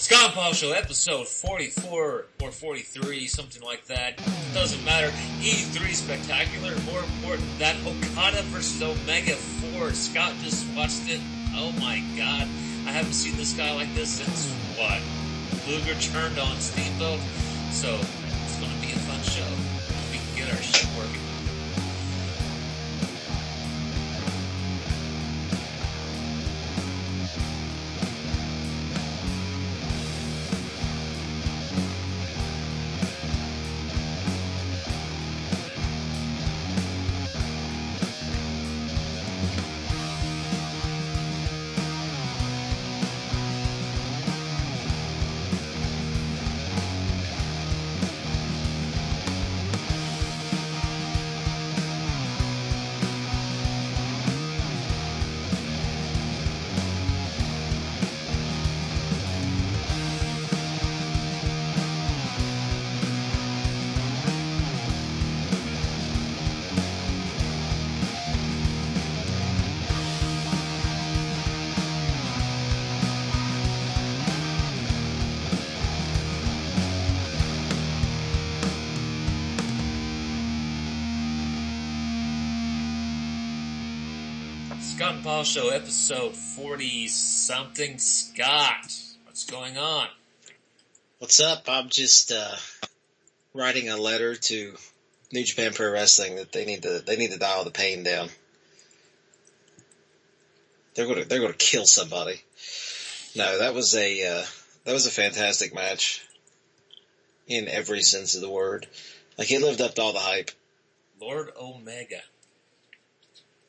Scott Show, episode 44 or 43, something like that. Doesn't matter. E3 spectacular. More important, that Okada versus Omega 4. Scott just watched it. Oh my god. I haven't seen this guy like this since what? Luger turned on Steamboat. So, it's going to be a fun show. We can get our shit working. And Paul Show, episode 40 something. Scott, what's going on? What's up? I'm just uh, writing a letter to New Japan Pro Wrestling that they need to they need to dial the pain down. They're gonna they're gonna kill somebody. No, that was a uh, that was a fantastic match in every sense of the word. Like it lived up to all the hype. Lord Omega.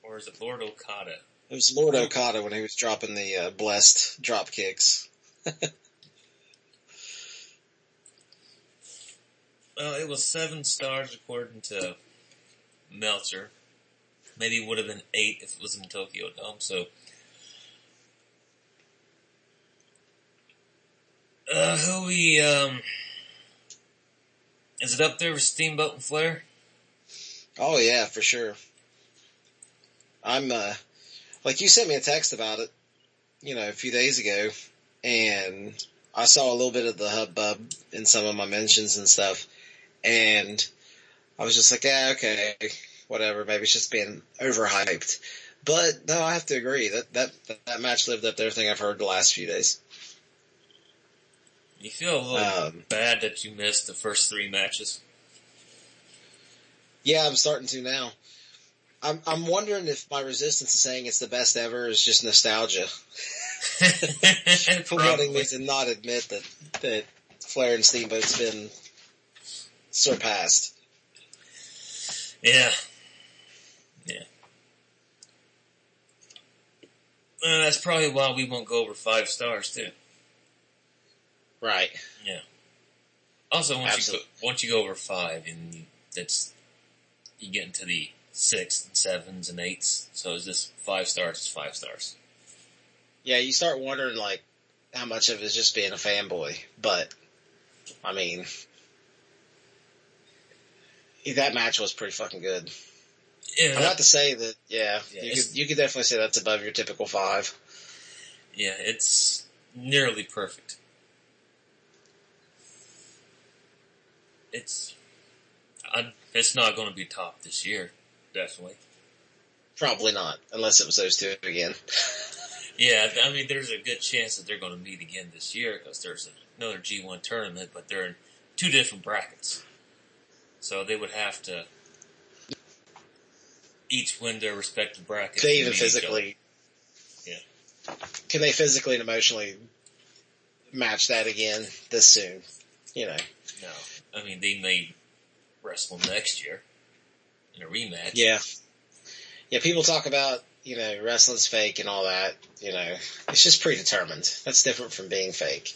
Or is it Lord Okada? It was Lord Okada when he was dropping the uh, blessed drop kicks. Well, it was seven stars according to Meltzer. Maybe it would have been eight if it was in Tokyo Dome, so. Uh, who we, um. Is it up there with Steamboat and Flair? Oh yeah, for sure. I'm uh like you sent me a text about it, you know, a few days ago, and I saw a little bit of the hubbub in some of my mentions and stuff, and I was just like, yeah, okay, whatever, maybe it's just being overhyped. But no, I have to agree that that that match lived up to everything I've heard the last few days. You feel a little Um, bad that you missed the first three matches. Yeah, I'm starting to now. I'm I'm wondering if my resistance to saying it's the best ever is just nostalgia for wanting me to not admit that that Flair and Steamboat's been surpassed. Yeah. Yeah. That's probably why we won't go over five stars too. Right. Yeah. Also, once you go, once you go over five, and you, that's you get into the sixth and sevens and eights. So it's just five stars? It's five stars. Yeah, you start wondering like how much of it is just being a fanboy. But I mean that match was pretty fucking good. Yeah, I'm not to say that yeah, Yeah, you could you could definitely say that's above your typical five. yeah, it's nearly perfect. It's, I, it's not going to be top this year, definitely. Probably not, unless it was those two again. Yeah, I mean, there's a good chance that they're going to meet again this year because there's another G1 tournament, but they're in two different brackets. So they would have to each win their respective brackets. They even meet each other. physically Yeah. Can they physically and emotionally match that again this soon? You know. No. I mean, they may wrestle next year in a rematch. Yeah. Yeah, people talk about, you know, wrestling's fake and all that, you know. It's just predetermined. That's different from being fake.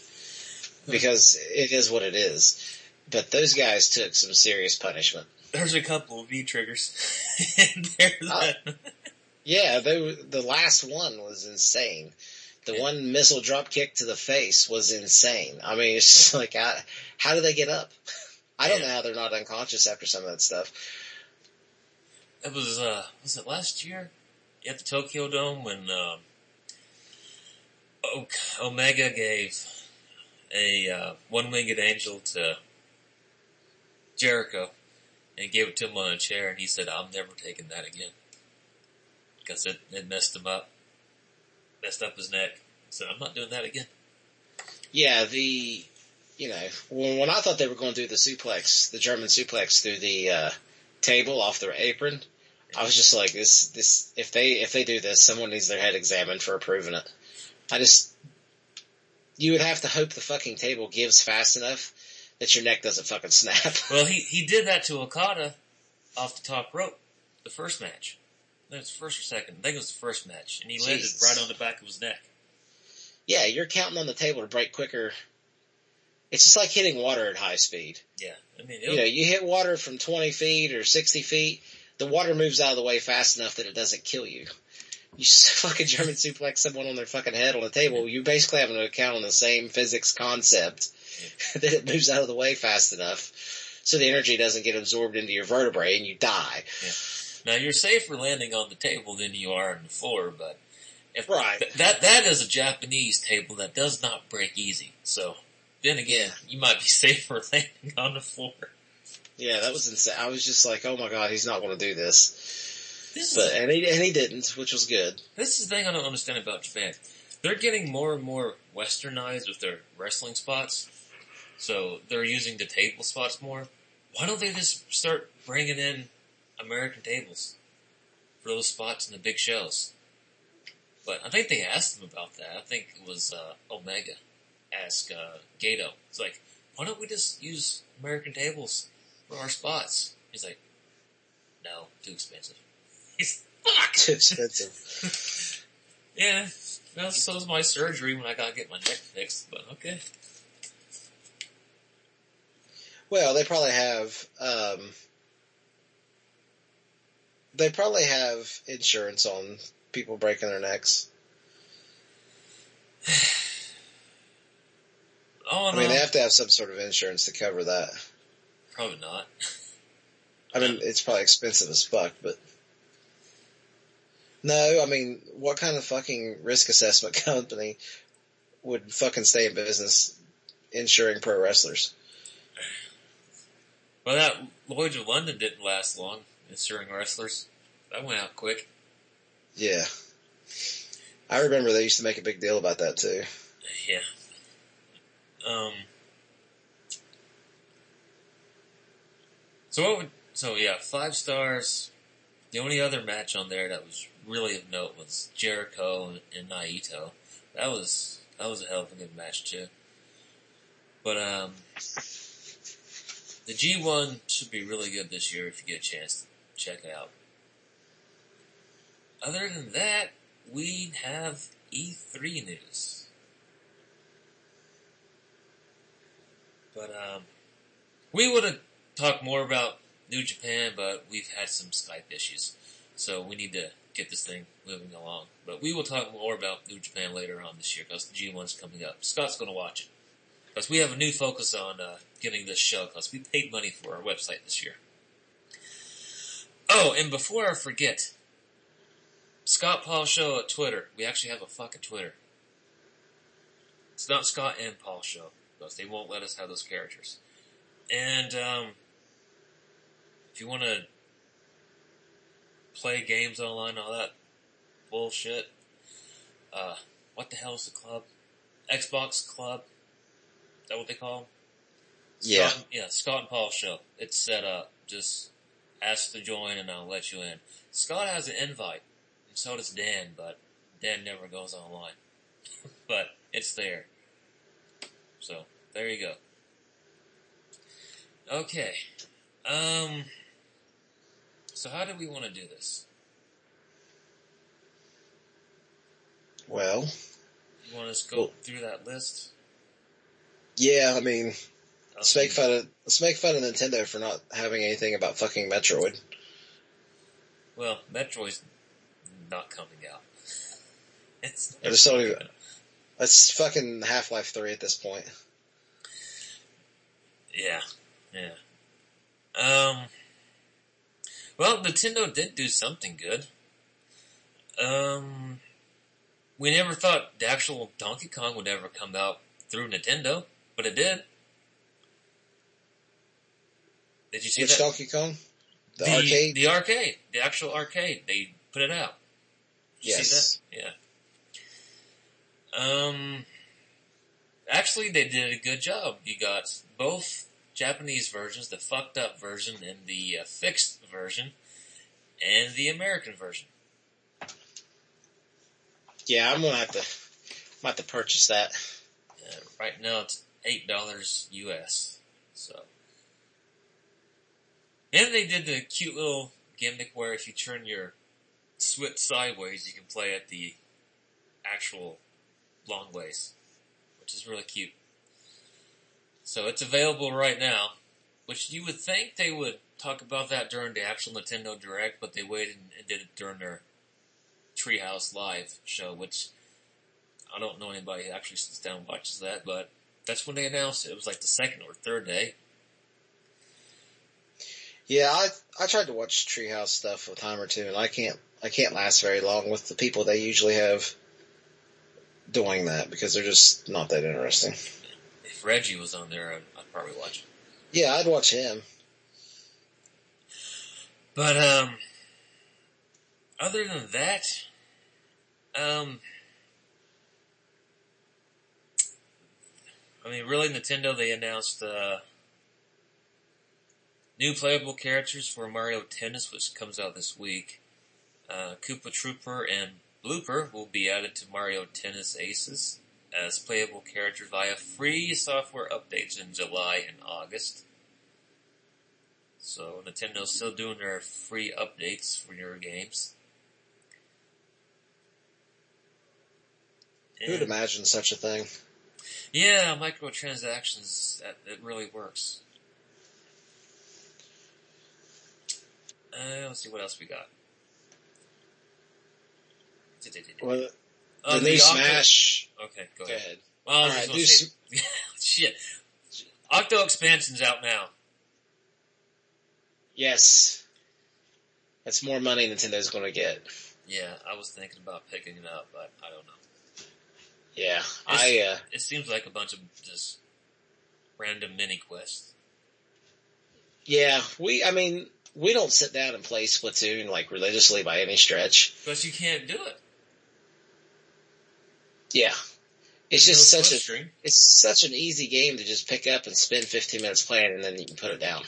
Because it is what it is. But those guys took some serious punishment. There's a couple of V triggers. Uh, Yeah, they, the last one was insane. The Yeah. one missile drop kick to the face was insane. I mean, it's just like, how, how do they get up? I don't Yeah. know how they're not unconscious after some of that stuff. It was uh was it last year at the Tokyo Dome when o- Omega gave a uh, one winged angel to Jericho and gave it to him on a chair, and he said, "I'm never taking that again." Because it, it messed him up, messed up his neck. He said, "I'm not doing that again." Yeah, the you know when, when I thought they were going to do the suplex, the German suplex through the uh, table off their apron, I was just like, this this if they if they do this, someone needs their head examined for approving it. I just you would have to hope the fucking table gives fast enough that your neck doesn't fucking snap. Well, he, he did that to Okada off the top rope, the first match. That was first or second. I think it was the first match, and he landed Jesus. right on the back of his neck. yeah, you're counting on the table to break quicker. It's just like hitting water at high speed. Yeah, I mean, You know, you hit water from 20 feet or 60 feet, the water moves out of the way fast enough that it doesn't kill you. You fucking German suplex someone on their fucking head on the table, you basically have to account on the same physics concept that it moves out of the way fast enough so the energy doesn't get absorbed into your vertebrae and you die. now you're safer landing on the table than you are on the floor, but if Right. th- that that is a Japanese table that does not break easy. So then again, you might be safer landing on the floor. Yeah, that was insane. I was just like, oh my god, he's not going to do this. This is But, and he, and he didn't, which was good. This is the thing I don't understand about Japan. They're getting more and more westernized with their wrestling spots. So they're using the table spots more. Why don't they just start bringing in American tables for those spots in the big shows? But I think they asked them about that. I think it was uh, Omega asked uh, Gedo. It's like, why don't we just use American tables for our spots? He's like, no, too expensive. He's fuck. Too expensive. Yeah, well, so was my surgery when I got to get my neck fixed, but okay. Well, they probably have. Um, they probably have insurance on people breaking their necks. Oh, no. I mean, they have to have some sort of insurance to cover that. Probably not. I mean, it's probably expensive as fuck, but no. I mean, what kind of fucking risk assessment company would fucking stay in business insuring pro wrestlers? Well, that Lloyd's of London didn't last long, insuring wrestlers. That went out quick. Yeah, I remember they used to make a big deal about that too. Yeah. Um. So what would, so yeah, five stars. The only other match on there that was really of note was Jericho and, and Naito. That was, that was a hell of a good match too. But, um, the G1 should be really good this year if you get a chance to check it out. Other than that, we have E3 news. But um, we would have talked more about New Japan, but we've had some Skype issues, so we need to get this thing moving along. But we will talk more about New Japan later on this year because the G1's coming up. Scott's going to watch it because we have a new focus on uh, getting this show because we paid money for our website this year. Oh, and before I forget, Scott Paul Show at Twitter. We actually have a fucking Twitter. It's not Scott and Paul Show because they won't let us have those characters. And um, if you want to play games online, all that bullshit, uh, what the hell is the club? Xbox Club. Is that what they call them? Yeah. Scott, yeah, Scott and Paul show. It's set up. Just ask to join and I'll let you in. Scott has an invite, and so does Dan, but Dan never goes online. but it's there. So, there you go. Okay. Um, so how do we want to do this? Well, You want us to go Well- through that list? yeah. I mean, I'll let's make fun of let's make fun of Nintendo for not having anything about fucking Metroid. Well, Metroid's not coming out. it's I just don't even- That's fucking Half Life Three at this point. Yeah, yeah. Um. Well, Nintendo did do something good. Um, we never thought the actual Donkey Kong would ever come out through Nintendo. but it did. Did you see Which that? Donkey Kong? The, arcade? The arcade. The actual arcade. They put it out. Did you Yes. see that? Yeah. Um, actually, they did a good job. You got both Japanese versions, the fucked up version and the uh, fixed version, and the American version. yeah, I'm gonna have to, I'm gonna have to purchase that. Uh, right now, it's eight dollars US. So, and they did the cute little gimmick where if you turn your switch sideways, you can play at the actual long ways, which is really cute. So it's available right now, which you would think they would talk about that during the actual Nintendo Direct, but they waited and did it during their Treehouse Live show, which I don't know anybody who actually sits down and watches that, but that's when they announced it. It was like the second or third day. Yeah, I I tried to watch Treehouse stuff a time or two, and I can't I can't last very long with the people they usually have doing that because they're just not that interesting. If Reggie was on there, I'd, I'd probably watch it. Yeah, I'd watch him. But um, other than that, um, I mean, really, Nintendo they announced uh, new playable characters for Mario Tennis, which comes out this week. Uh, Koopa Troopa and Blooper will be added to Mario Tennis Aces as playable characters via free software updates in July and August. So Nintendo's still doing their free updates for your games. Who would imagine such a thing? yeah, microtransactions, that, that really works. Uh, let's see what else we got. Well, Oh, the new Octo- Smash. Okay, go Go ahead. ahead. Well, All right, say, shit. Octo expansion's out now. Yes, that's more money Nintendo's going to get. Yeah, I was thinking about picking it up, but I don't know. Yeah, I uh, It seems like a bunch of just random mini quests. yeah we I mean we don't sit down and play Splatoon like religiously by any stretch. But you can't do it. Yeah, it's just such a it's such an easy game to just pick up and spend 15 minutes playing and then you can put it down.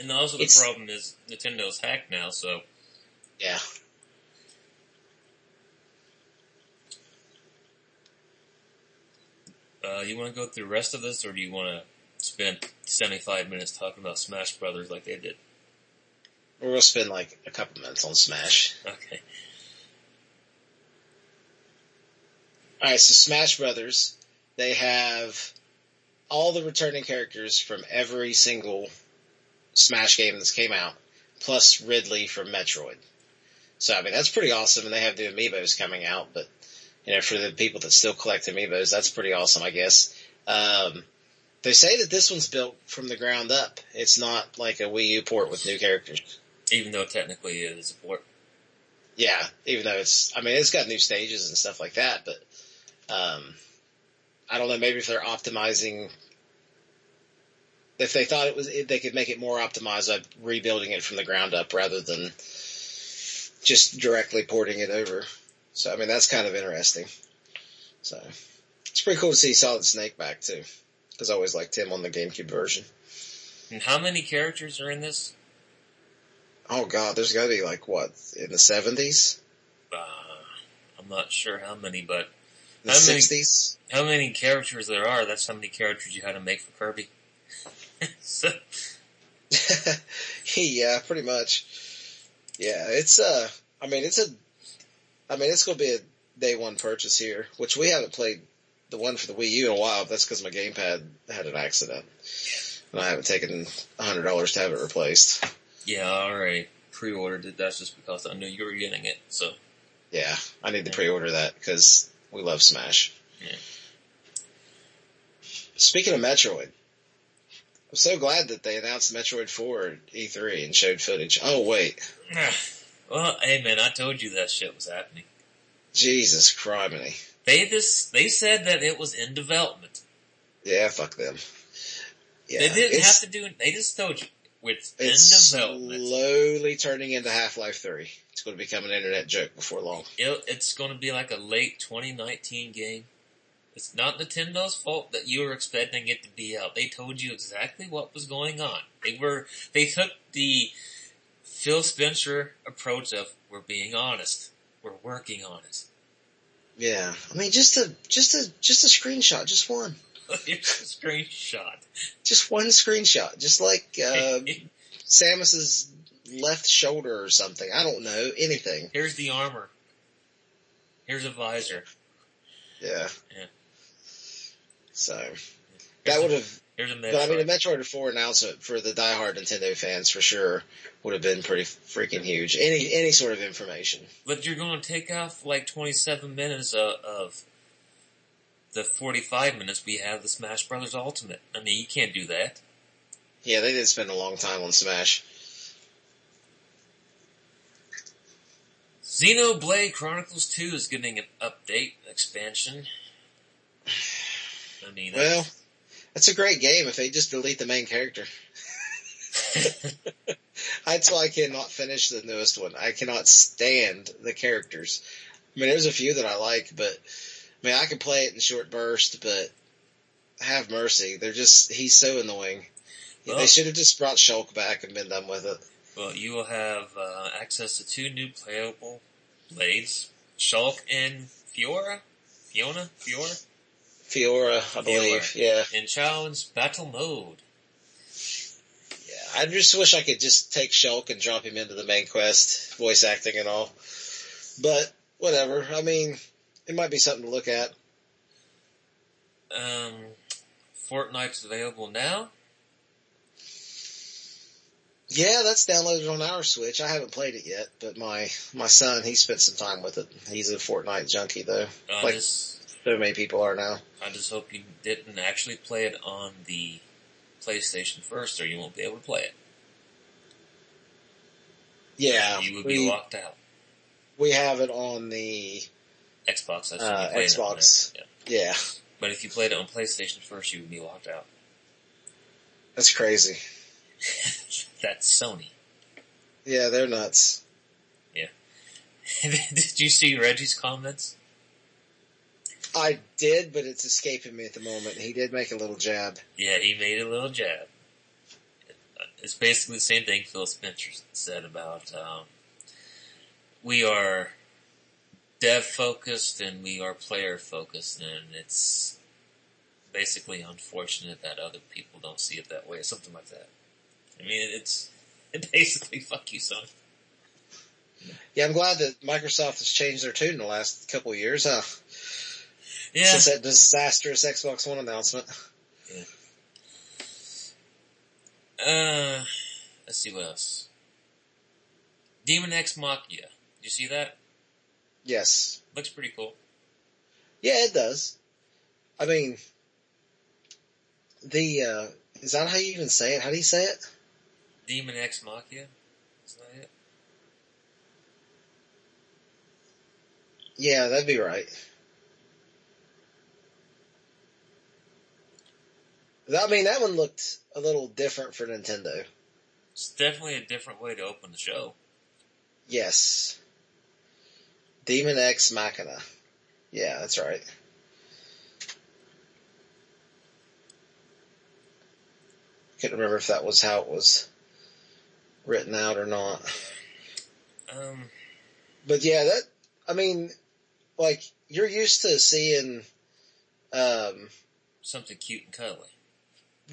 And also the It's- problem is Nintendo's hacked now, so Yeah. uh, you want to go through the rest of this, or do you want to spend 75 minutes talking about Smash Brothers like they did? We're gonna spend like a couple minutes on Smash. Okay. Alright, so Smash Brothers, they have all the returning characters from every single Smash game that's came out, plus Ridley from Metroid. So I mean that's pretty awesome, and they have the amiibos coming out. But you know, for the people that still collect amiibos, that's pretty awesome, I guess. Um, they say that this one's built from the ground up. It's not like a Wii U port with new characters. Even though technically it is a port. Yeah, even though it's, I mean, it's got new stages and stuff like that, but, um, I don't know, maybe if they're optimizing, if they thought it was, if they could make it more optimized by rebuilding it from the ground up rather than just directly porting it over. So, I mean, that's kind of interesting. So, it's pretty cool to see Solid Snake back too. Cause I always liked him on the GameCube version. And how many characters are in this? Oh god, there's gotta be like what, in the 70s? Uh, I'm not sure how many, but The How many- how many characters there are, that's how many characters you had to make for Kirby. so, yeah, pretty much. Yeah, it's uh I mean it's a I mean it's gonna be a day one purchase here, which we haven't played the one for the Wii U in a while, but that's because my gamepad had an accident. And I haven't taken a hundred dollars to have it replaced. yeah, I already pre-ordered it. That's just because I knew you were getting it. So, Yeah, I need to pre-order that because we love Smash. Yeah. Speaking of Metroid, I'm so glad that they announced Metroid 4 at E3 and showed footage. Oh wait, well, hey man, I told you that shit was happening. Jesus criminy. They just, they said that it was in development. Yeah, fuck them. Yeah, they didn't have to do it. They just told you it's, it's in development. slowly turning into Half Life Three. It's going to become an internet joke before long. It, it's going to be like a late 2019 game. It's not Nintendo's fault that you were expecting it to be out. They told you exactly what was going on. They were they took the Phil Spencer approach of we're being honest. We're working on it. Yeah, I mean, just a just a just a screenshot, just one, screenshot. just one screenshot, just like uh, Samus's left shoulder or something. I don't know anything. Here's the armor. Here's a visor. Yeah. Yeah. So that would have, Here's a but I mean, a Metroid. Metroid Four announcement for the diehard Nintendo fans for sure would have been pretty freaking huge. Any any sort of information. But you're going to take off like 27 minutes of, of the 45 minutes we have the Smash Brothers Ultimate. I mean, you can't do that. Yeah, they did spend a long time on Smash. Xenoblade Chronicles 2 is getting an update, expansion. I mean, Well, that's a great game if they just delete the main character. That's why I cannot finish the newest one. I cannot stand the characters. I mean, there's a few that I like, but I mean, I can play it in short bursts, but have mercy. They're just, he's so annoying. Well- they should have just brought Shulk back and been done with it. Well, you will have uh, access to two new playable blades, Shulk and Fiora? Fiona? Fiora? Fiora, I believe. Yeah. In challenge battle mode. Yeah. I just wish I could just take Shulk and drop him into the main quest, voice acting and all. But, whatever. I mean, it might be something to look at. Um, Fortnite's available now. Yeah, that's downloaded on our Switch. I haven't played it yet, but my my son he spent some time with it. He's a Fortnite junkie though, I like just, so many people are now. I just hope you didn't actually play it on the PlayStation first, or you won't be able to play it. Yeah, you would be we locked out. we have it on the Xbox, that's Uh, when you it Xbox. Yeah. yeah. But if you played it on PlayStation first, you would be locked out. That's crazy. That's Sony. Yeah, they're nuts. Yeah. did you see Reggie's comments? I did, but it's escaping me at the moment. He did make a little jab. Yeah, he made a little jab. It's basically the same thing Phil Spencer said about um, we are dev focused and we are player focused, and it's basically unfortunate that other people don't see it that way, or something like that. I mean, it's it basically fuck you, son. Yeah, I'm glad that Microsoft has changed their tune in the last couple of years, huh? Yeah, Since that disastrous Xbox One announcement. Yeah. Uh, let's see what else. Daemon X Machina. Did you see that? Yes. Looks pretty cool. Yeah, it does. I mean, the, uh, is that how you even say it? How do you say it? Daemon X Machina. Isn't that it? Yeah, that'd be right. I mean, that one looked a little different for Nintendo. It's definitely a different way to open the show. Yes. Daemon X Machina. Yeah, that's right. Couldn't remember if that was how it was written out or not. Um, But yeah, that, I mean, like, you're used to seeing, um, something cute and cuddly.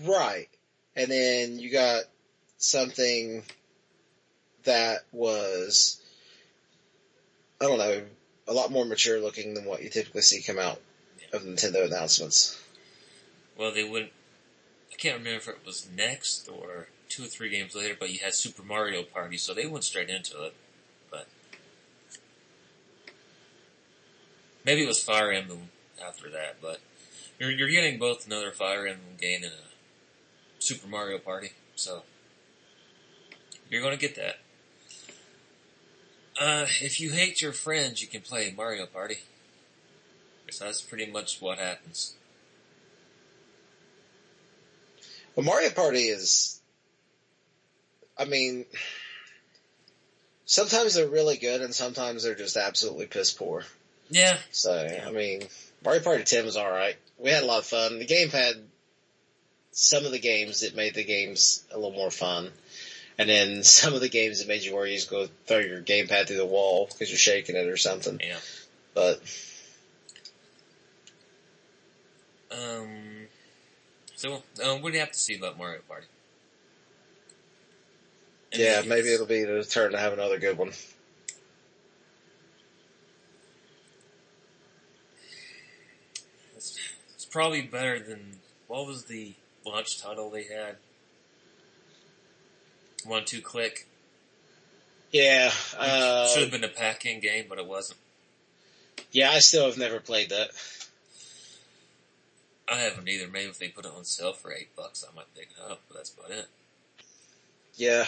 right. And then you got something that was, I don't know, a lot more mature looking than what you typically see come out of Nintendo announcements. Well, they wouldn't. I can't remember if it was next or two or three games later, but you had Super Mario Party, so they went straight into it. But maybe it was Fire Emblem after that. But you're you're getting both another Fire Emblem game and a Super Mario Party, so you're going to get that. Uh, if you hate your friends, you can play Mario Party. So that's pretty much what happens. Well, Mario Party is. I mean, sometimes they're really good, and sometimes they're just absolutely piss poor. Yeah. So I mean, Mario Party 10 was all right. We had a lot of fun. The game had some of the games that made the games a little more fun. And then some of the games that made you worry you just go throw your gamepad through the wall because you're shaking it or something. Yeah. But Um. So, um, what do you have to see about Mario Party? Yeah, maybe it'll be the turn to have another good one. It's, it's probably better than what was the launch title they had? One two click. Yeah, uh, Should have been a pack-in game, but it wasn't. yeah, I still have never played that. I haven't either. Maybe if they put it on sale for eight bucks, I might pick it up. But that's about it. Yeah,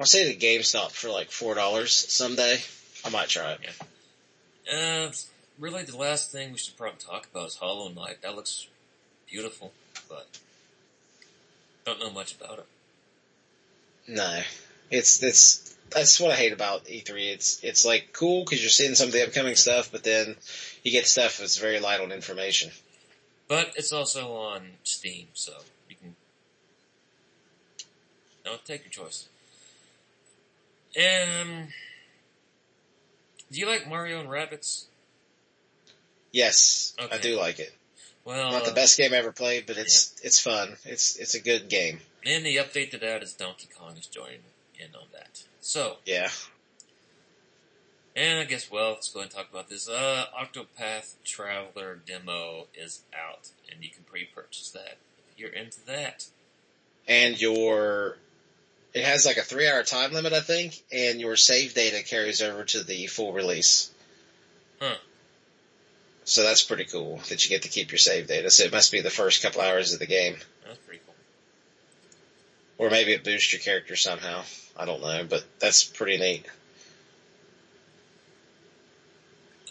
I'll say the GameStop for like four dollars someday. I might try it. Uh, really, the last thing we should probably talk about is Hollow Knight. That looks beautiful, but don't know much about it. No, it's it's that's what I hate about E3. It's it's like cool because you're seeing some of the upcoming stuff, but then you get stuff that's very light on information. But it's also on Steam, so you can. No, take your choice. Um, do you like Mario and Rabbids? Yes, I do like it. Well, Not the uh, best game I ever played, but it's it's fun. It's it's a good game. And the update to that is Donkey Kong is joining in on that. So, Yeah, and I guess well, let's go ahead and talk about this. Uh, Octopath Traveler demo is out, and you can pre-purchase that if you're into that. and your it has like a three hour time limit, I think, and your save data carries over to the full release. Huh. So that's pretty cool that you get to keep your save data. So it must be the first couple hours of the game. That's pretty cool. Or maybe it boosts your character somehow. I don't know, but that's pretty neat.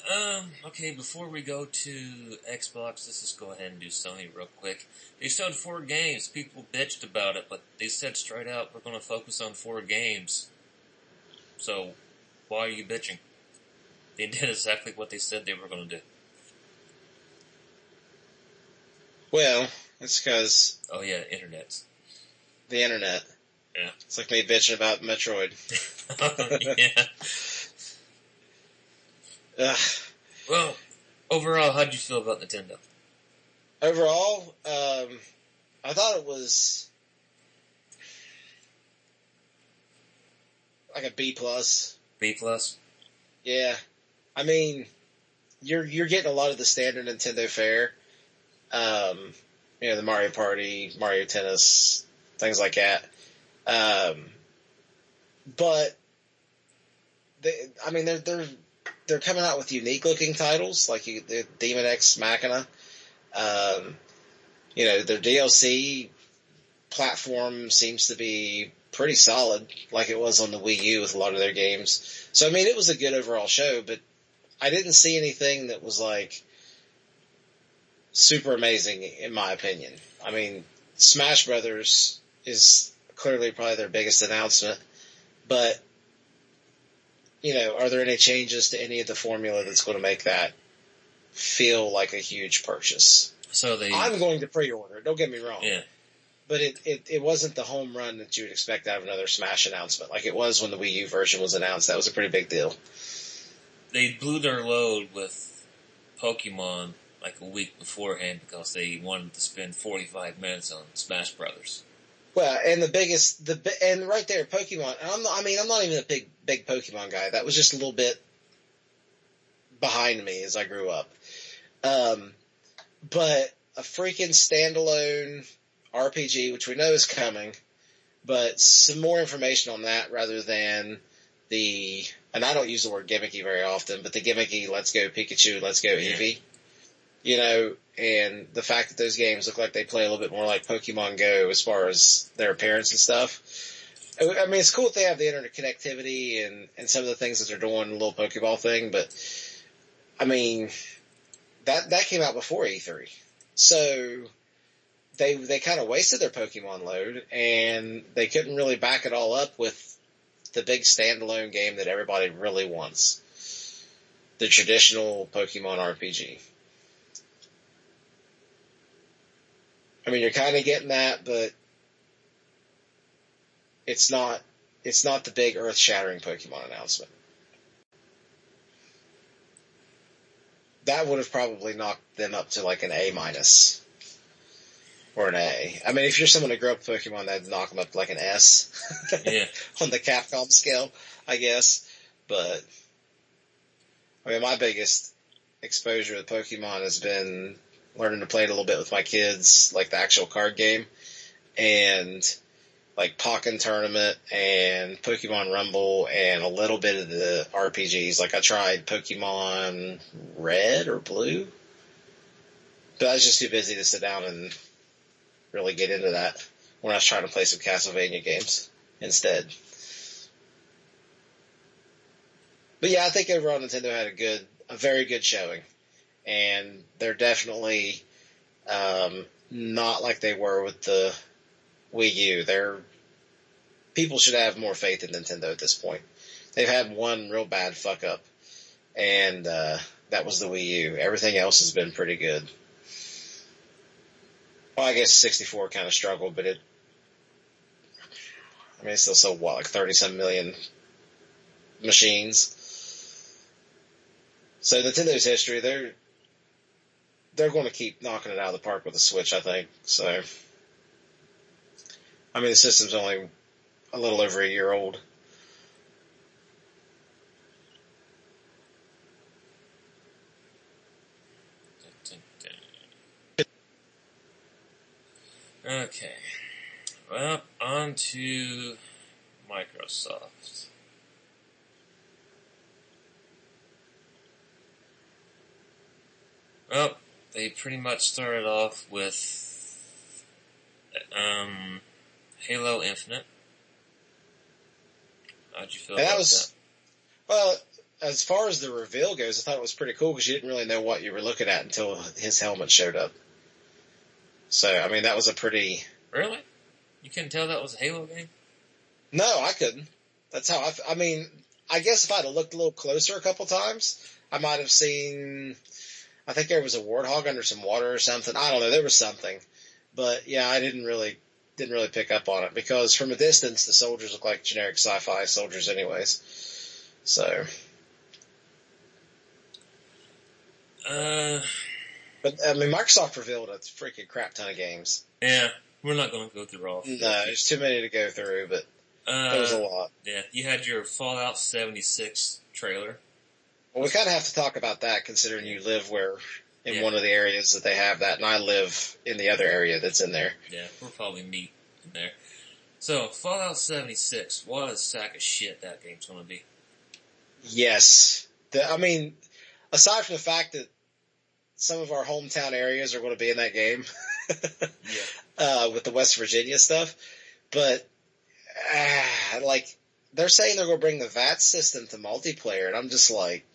Um, okay, before we go to Xbox, let's just go ahead and do Sony real quick. They showed four games. People bitched about it, but they said straight out, we're going to focus on four games. So, why are you bitching? They did exactly what they said they were going to do. Well, it's because Oh yeah, internet. the internet. Yeah. It's like me bitching about Metroid. yeah. Ugh. Well, overall, how'd you feel about Nintendo? Overall, um, I thought it was like a B plus. B plus? Yeah, I mean, you're you're getting a lot of the standard Nintendo fare. Um, you know, the Mario Party, Mario Tennis, things like that. Um, but they, I mean, they're they're they're coming out with unique looking titles like you, the Daemon X Machina. Um, you know, their DLC platform seems to be pretty solid, like it was on the Wii U with a lot of their games. So I mean, it was a good overall show, but I didn't see anything that was like super amazing in my opinion. I mean, Smash Brothers is clearly probably their biggest announcement, but you know, are there any changes to any of the formula that's going to make that feel like a huge purchase? So they, I'm going to pre-order. Don't get me wrong. yeah, But it, it, it wasn't the home run that you would expect out of another Smash announcement, like it was when the Wii U version was announced. That was a pretty big deal. they blew their load with Pokemon like a week beforehand because they wanted to spend 45 minutes on Smash Brothers. Well, and the biggest, the and right there, Pokemon. I'm I mean, I'm not even a big, big Pokemon guy. That was just a little bit behind me as I grew up. Um, but a freaking standalone RPG, which we know is coming, but some more information on that rather than the, and I don't use the word gimmicky very often, but the gimmicky "Let's go Pikachu, Let's go. Eevee." You know, and the fact that those games look like they play a little bit more like Pokemon Go as far as their appearance and stuff. I mean, it's cool that they have the internet connectivity and, and some of the things that they're doing, the little Pokeball thing, but I mean, that, that came out before E3. So they they kind of wasted their Pokemon load, and they couldn't really back it all up with the big standalone game that everybody really wants, the traditional Pokemon RPG. I mean, you're kind of getting that, but it's not it's not the big earth shattering Pokemon announcement. That would have probably knocked them up to like an A minus or an A. I mean, if you're someone who grew up with Pokemon, that'd knock them up to like an S. Yeah. on the Capcom scale, I guess. But I mean, my biggest exposure to Pokemon has been learning to play it a little bit with my kids, like the actual card game, and like Pokken Tournament and Pokemon Rumble and a little bit of the RPGs. Like I tried Pokemon Red or Blue, but I was just too busy to sit down and really get into that when I was trying to play some Castlevania games instead. But yeah, I think overall Nintendo had a good, a very good showing, and they're definitely um, not like they were with the Wii U. They're people should have more faith in Nintendo at this point. They've had one real bad fuck up, and uh, that was the Wii U. Everything else has been pretty good. Well, I guess 64 kind of struggled, but it. I mean, still sold what, like 30 some million machines. So Nintendo's history, they're they're going to keep knocking it out of the park with the Switch, I think. So, I mean, the system's only a little over a year old. Okay. Well, on to Microsoft. Well, they pretty much started off with um, Halo Infinite. How'd you feel And about that was well, as far as the reveal goes, I thought it was pretty cool because you didn't really know what you were looking at until his helmet showed up. So, I mean, that was a pretty. Really? You couldn't tell that was a Halo game? No, I couldn't. That's how I. I mean, I guess if I'd have looked a little closer a couple times, I might have seen. I think there was a warthog under some water or something. I don't know. There was something, but yeah, I didn't really didn't really pick up on it because from a distance the soldiers look like generic sci-fi soldiers, anyways. So, Uh, but I mean, Microsoft revealed a freaking crap ton of games. yeah, we're not going to go through all. No, there's too many to go through, but Uh, there was a lot. Yeah, you had your Fallout 76 trailer. Well, we kind of have to talk about that considering you live where in Yeah. one of the areas that they have that, and I live in the other area that's in there. Yeah, we'll probably meet in there. So, Fallout 76, what a sack of shit that game's going to be. Yes, the, I mean, aside from the fact that some of our hometown areas are going to be in that game Yeah. uh, with the West Virginia stuff, but uh, like they're saying they're going to bring the VAT system to multiplayer, and I'm just like,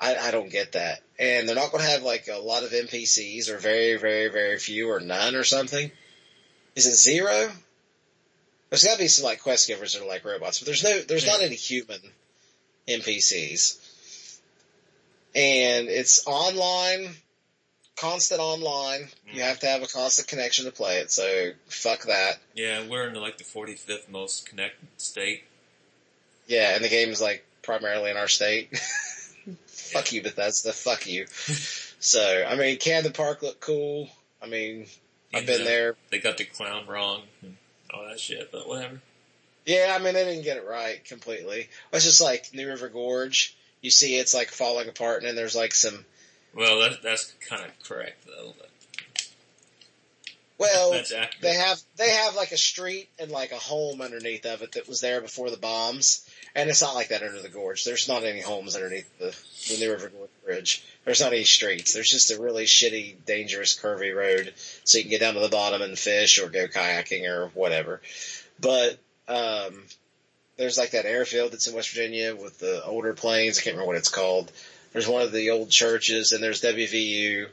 I, I don't get that. And they're not going to have like a lot of NPCs, or very, very, very few, or none, or something. Is it zero? There's got to be some like quest givers that are like robots, but there's no, there's not any human NPCs. And it's online, constant online. You mm. have to have a constant connection to play it. So fuck that. Yeah, we're in like the 45th most connected state. Yeah, and the game is like primarily in our state. fuck you, Bethesda. Fuck you. So I mean, Camden Park look cool? I mean, I've been there. They got the clown wrong and all that shit, but whatever. Yeah, I mean they didn't get it right completely. It's just like New River Gorge. You see it's like falling apart, and then there's like some. Well, that, that's kind of correct though. But Well, they have they have like a street and like a home underneath of it that was there before the bombs, and it's not like that under the gorge. There's not any homes underneath the, the New River Gorge Bridge. There's not any streets. There's just a really shitty, dangerous, curvy road, so you can get down to the bottom and fish or go kayaking or whatever. But um, there's like that airfield that's in West Virginia with the older planes. I can't remember what it's called. There's one of the old churches, and there's WVU.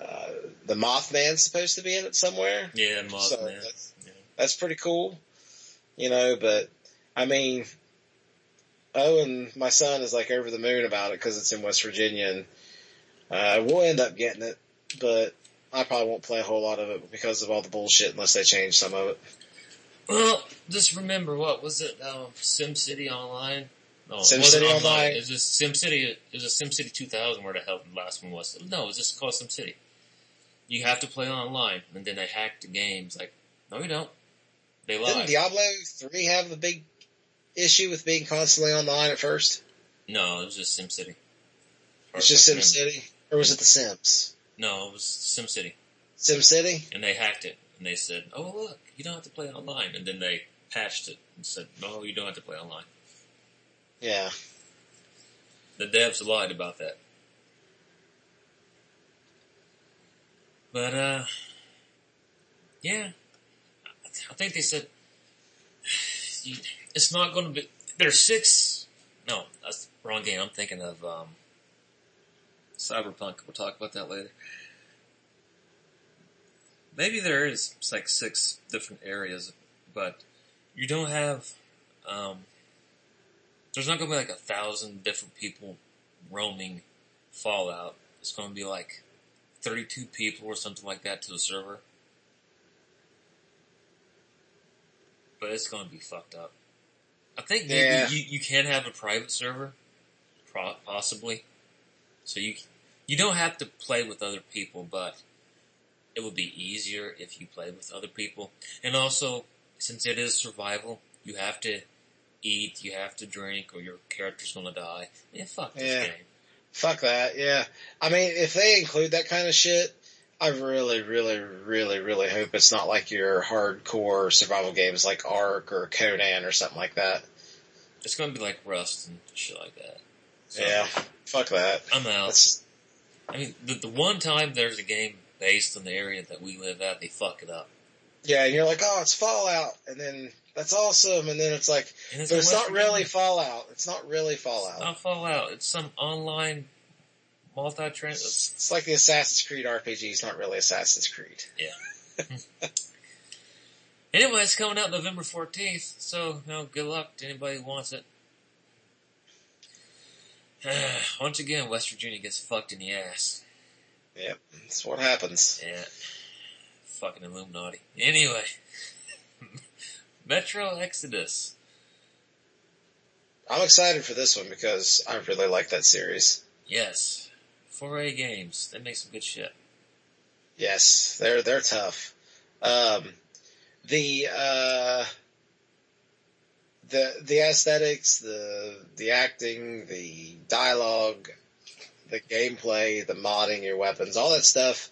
uh, the Mothman's supposed to be in it somewhere. Yeah, Mothman. So that's, that's pretty cool, you know. But I mean, Owen, my son is like over the moon about it because it's in West Virginia, and uh, we'll end up getting it, but I probably won't play a whole lot of it because of all the bullshit unless they change some of it. Well, just remember what was it? Um, SimCity Online. No, SimCity online. Online. It was just SimCity. It was a SimCity 2000 where the hell the last one was. No, it was just called SimCity. You have to play online, and then they hacked the games. Like, no, you don't. They Didn't. Diablo three have a big issue with being constantly online at first? No, it was just SimCity. It's just if I remember. SimCity, or was it The Sims? No, it was SimCity, SimCity? and they hacked it, and they said, "Oh look, you don't have to play online," and then they patched it and said, "No, you don't have to play online." Yeah. The devs lied about that. But, uh, yeah. I think they said it's not going to be. There's six. No, that's wrong game. I'm thinking of um, Cyberpunk. We'll talk about that later. Maybe there is like six different areas, but you don't have. Um, there's not going to be like a thousand different people roaming Fallout. It's going to be like 32 people or something like that to the server. But it's going to be fucked up. I think maybe Yeah. you, you can have a private server, possibly. So you you don't have to play with other people, but it would be easier if you play with other people. And also, since it is survival, you have to eat, you have to drink, or your character's gonna die. Yeah, fuck this Yeah. game. Fuck that, yeah. I mean, if they include that kind of shit, I really, really, really, really hope it's not like your hardcore survival games like Ark or Conan or something like that. It's gonna be like Rust and shit like that. So, Yeah, fuck that. I'm out. That's, I mean, the, the one time there's a game based in the area that we live at, they fuck it up. yeah, and you're like, oh, it's Fallout, and then that's awesome, and then it's like, And but it's not really Virginia. Fallout. It's not really It's Fallout. not Fallout. It's some online multi-trans. It's, it's like the Assassin's Creed RPG. It's not really Assassin's Creed. Yeah. anyway, it's coming out November 14th, so, you know, good luck to anybody who wants it. Once again, West Virginia gets fucked in the ass. Yep, that's what happens. Yeah. Fucking Illuminati. Anyway. Metro Exodus. I'm excited for this one because I really like that series. Yes. 4A games. They make some good shit. Yes, they're they're tough. Um, the uh, the the aesthetics, the the acting, the dialogue, the gameplay, the modding your weapons, all that stuff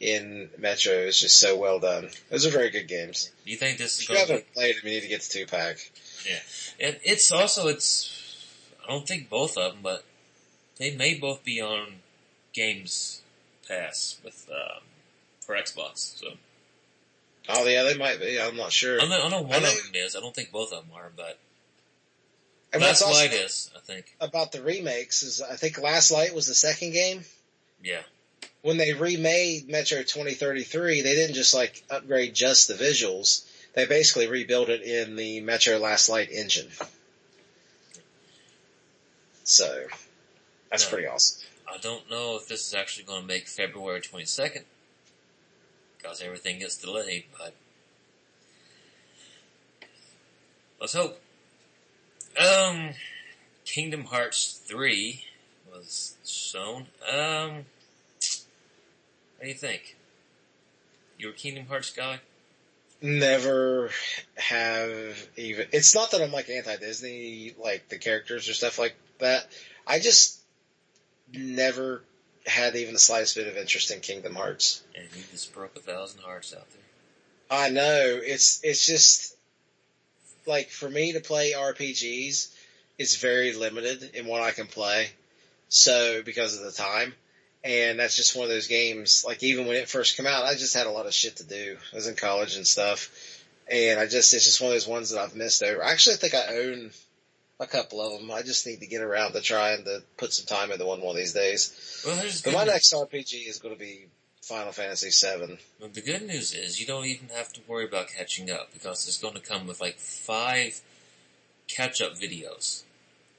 in Metro is just so well done. Those are very good games. Do you think this is If going to be haven't played them, you need to get the two pack. Yeah, And it's also it's I don't think both of them, but they may both be on Games Pass with um, for Xbox. So Oh yeah, they might be. I'm not sure. I know, I know one I know- of them is. I don't think both of them are, but And Last Light is. I think. about the remakes is I think Last Light was the second game. Yeah, when they remade Metro 2033, they didn't just like upgrade just the visuals. They basically rebuilt it in the Metro Last Light engine. So that's No. pretty awesome. I don't know if this is actually going to make February twenty second because everything gets delayed, but let's hope. Um, Kingdom Hearts three was shown. Um, what do you think? You're a Kingdom Hearts guy? Never have even. It's not that I'm like anti Disney, like the characters or stuff like that. I just never had even the slightest bit of interest in Kingdom Hearts. And you just broke a thousand hearts out there. I know it's it's just like for me to play RPGs, it's very limited in what I can play. So because of the time, and that's just one of those games. Like even when it first came out, I just had a lot of shit to do. I was in college and stuff, and I just it's just one of those ones that I've missed over. I actually think I own a couple of them. I just need to get around to trying to put some time into one one of these days. Well, But my news. next RPG is going to be Final Fantasy VII. But the good news is you don't even have to worry about catching up because it's going to come with like five catch-up videos.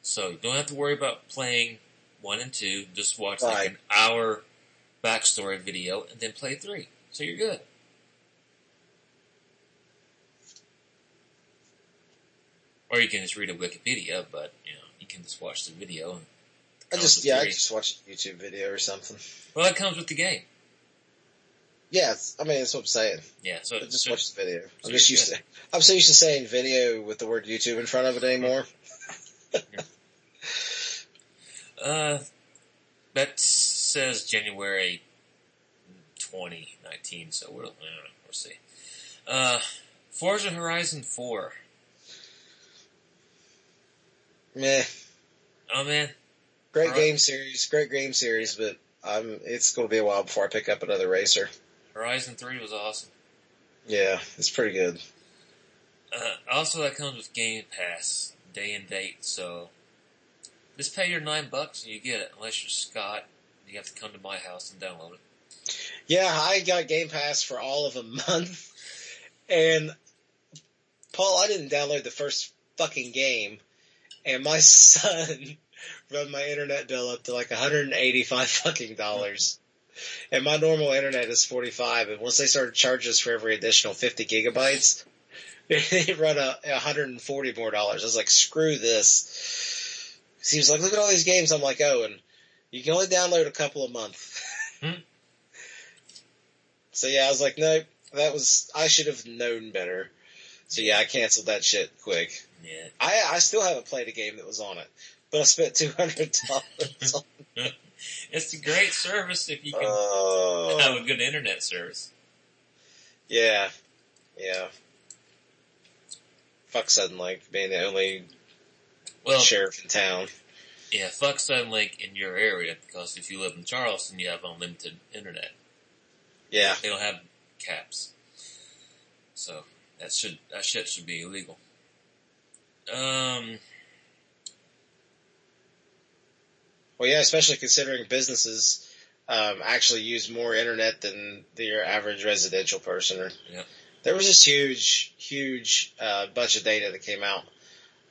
So you don't have to worry about playing one and two. Just watch like an hour backstory video and then play three. So you're good. Or you can just read a Wikipedia, but you know you can just watch the video. And I just yeah, I just watched a YouTube video or something. well, that comes with the game. Yeah, I mean that's what I'm saying. Yeah, so I just so- watched the video. so I'm just used to. I'm so used to saying video with the word YouTube in front of it anymore. Uh, that says January 2019, so we'll, know, we'll see. Uh, Forza Horizon 4. Meh. Oh man, Great game series, great game series, but I'm. It's going to be a while before I pick up another racer. Horizon 3 was awesome. Yeah, it's pretty good. Uh, also that comes with Game Pass, day and date, so just pay your nine bucks and you get it, unless you're Scott. You have to come to my house and download it. Yeah, I got Game Pass for all of a month, and Paul, I didn't download the first fucking game, and my son run my internet bill up to like 185 fucking dollars. And my normal internet is 45, and once they started charging us for every additional 50 gigabytes, it run a, 140 more dollars. I was like, screw this. He was like, look at all these games. I'm like, oh, and you can only download a couple a month. Hmm. So yeah, I was like, nope, that was, I should have known better. So yeah, I canceled that shit quick. Yeah. I, I still haven't played a game that was on it, but I spent $200 on It's a great service if you can Oh, have a good internet service. yeah, yeah. Fuck Suddenlink being the only Well, sheriff in town. yeah, fuck Suddenlink in your area because if you live in Charleston, you have unlimited internet. Yeah, They don't have caps, so that should that shit should be illegal. Um, well, yeah, especially considering businesses um, actually use more internet than the, your average residential person. Or, Yeah. There was this huge, huge uh, bunch of data that came out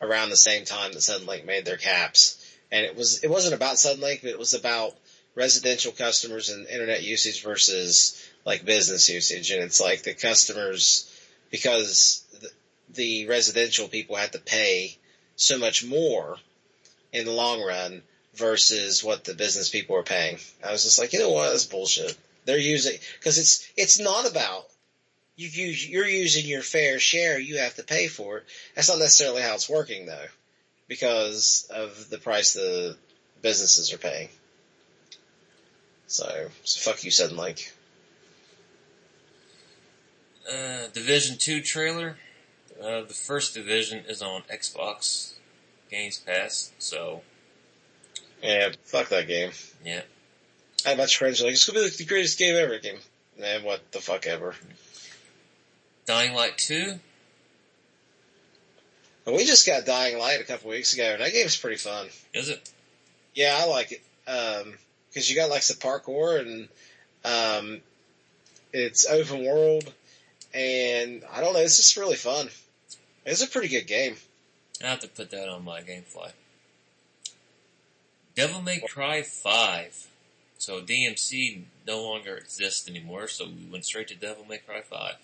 around the same time that Suddenlink made their caps, and it was it wasn't about Suddenlink, but it was about residential customers and internet usage versus like business usage, and it's like the customers because the, the residential people had to pay so much more in the long run versus what the business people are paying. I was just like, you know what, that's bullshit. They're using because it's it's not about you use you're using your fair share. You have to pay for it. That's not necessarily how it's working though, because of the price the businesses are paying. So, so fuck you, Suddenlink. uh, Division Two trailer. Uh, the first division is on Xbox Games Pass, so Yeah, fuck that game. yeah. I bunch of friends like, it's gonna be like the greatest game ever. Game, man, what the fuck ever. Dying Light Two. And we just got Dying Light a couple weeks ago, and that game's pretty fun. Is it? Yeah, I like it because you got like some parkour and um, it's open world, and I don't know, it's just really fun. It's a pretty good game. I have to put that on my GameFly. Devil May Cry 5. So DMC no longer exists anymore, so we went straight to Devil May Cry 5.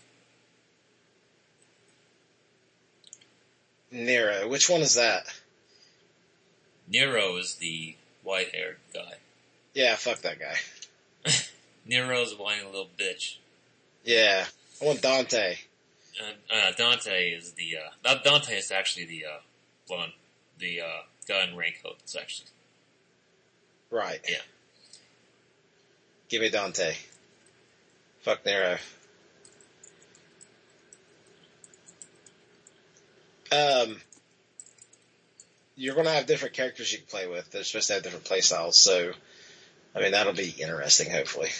Nero, which one is that? Nero is the white haired guy. Yeah, fuck that guy. Nero's a whiny little bitch. Yeah, I want Dante. Uh, uh, Dante is the, uh, Dante is actually the, uh, blonde, the, uh, guy in raincoat. It's actually, Right. Yeah. Give me Dante. Fuck Nero. Um, you're going to have different characters you can play with. They're supposed to have different play styles, so I mean that'll be interesting. Hopefully,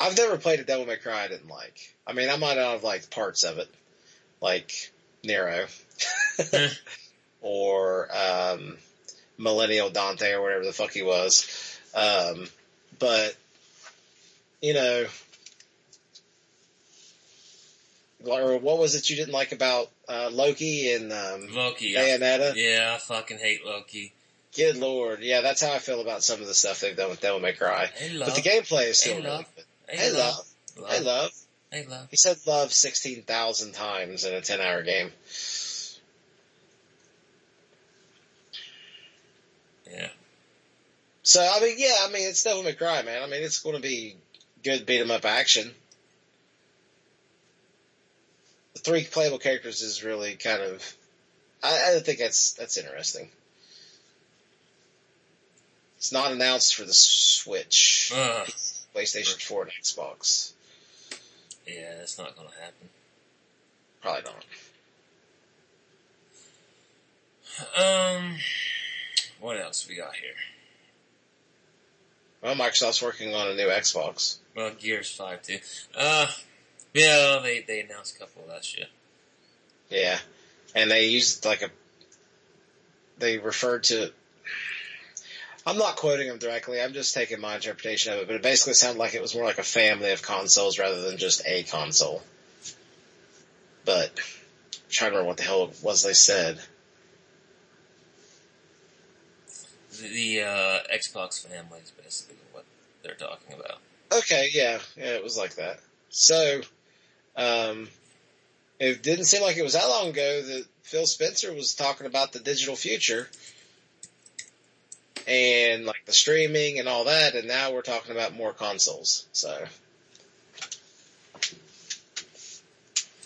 I've never played a Devil May Cry I didn't like. I mean, I might not have liked parts of it, like Nero, or um, Millennial Dante or whatever the fuck he was. Um, but you know, or what was it you didn't like about uh, Loki and um, Loki. Bayonetta? I, yeah, I fucking hate Loki. Good lord, yeah, that's how I feel about some of the stuff they've done with Devil May Cry. Hey, But the gameplay is still Hey, really good. Hey, Hey, love. love. Hey, love. Hey, love. He said love 16,000 times in a 10 hour game. Yeah. So, I mean, yeah, I mean, it's Devil May Cry, man. I mean, it's going to be good beat 'em up action. The three playable characters is really kind of, I, I think that's, that's interesting. It's not announced for the Switch, Ugh. PlayStation 4, and Xbox. Yeah, that's not gonna happen. Probably not. Um, what else we got here? Well, Microsoft's working on a new Xbox. Well, Gears Five too. Uh, yeah, they they announced a couple of that shit. Yeah, and they used like a. They referred to. I'm not quoting them directly. I'm just taking my interpretation of it, but it basically sounded like it was more like a family of consoles rather than just a console. But I'm trying to remember what the hell it was they said. The, the uh, Xbox family is basically what they're talking about. Okay, yeah, yeah, it was like that. So, um, it didn't seem like it was that long ago that Phil Spencer was talking about the digital future and like the streaming and all that, and now we're talking about more consoles. So,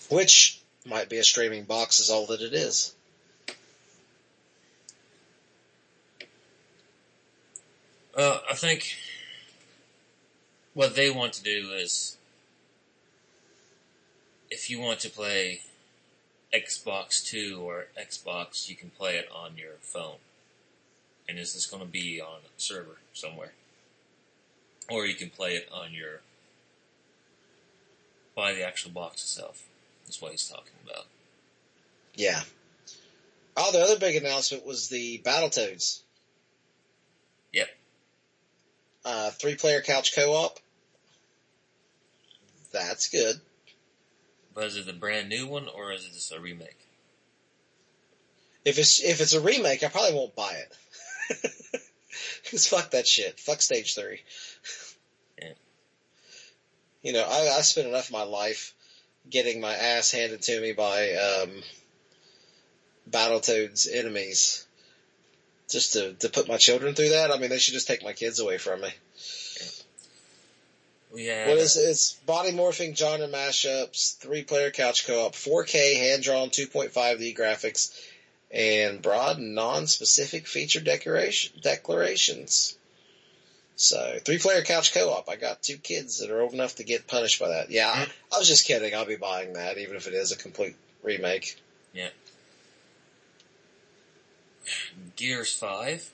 which might be a streaming box, is all that it is. Uh, I think what they want to do is, if you want to play Xbox Two or Xbox, you can play it on your phone. And is this going to be on a server somewhere? Or you can play it on your by the actual box itself. That's what he's talking about. Yeah. Oh, the other big announcement was the Battletoads. Yep. Uh, three player couch co op. That's good. But is it a brand new one or is it just a remake? If it's if it's a remake, I probably won't buy it. Cause fuck that shit. Fuck stage three. Yeah. You know, I, I spent enough of my life getting my ass handed to me by um, Battletoads enemies just to, to put my children through that. I mean, they should just take my kids away from me. We had, What is it? It's body morphing genre mashups, three player couch co op, 4K hand drawn 2.5D graphics, and broad non specific feature decoration declarations. So three player couch co op. I got two kids that are old enough to get punished by that. Yeah, I, I was just kidding. I'll be buying that, even if it is a complete remake. Yeah. Gears 5.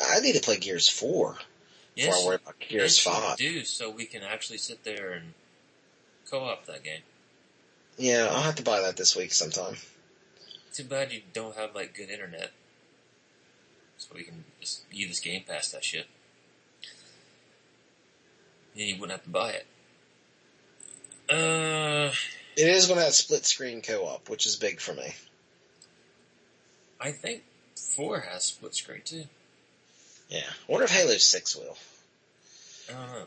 I need to play Gears 4 before Yes, I worry about Gears yes, 5. do, so we can actually sit there and co-op that game. Yeah, I'll have to buy that this week sometime. Too bad you don't have like good internet, so we can just use this Game Pass that shit. Then you wouldn't have to buy it. Uh, It is going to have split screen co op, which is big for me. I think four has split screen too. Yeah. I wonder if Halo 6 will. I don't know.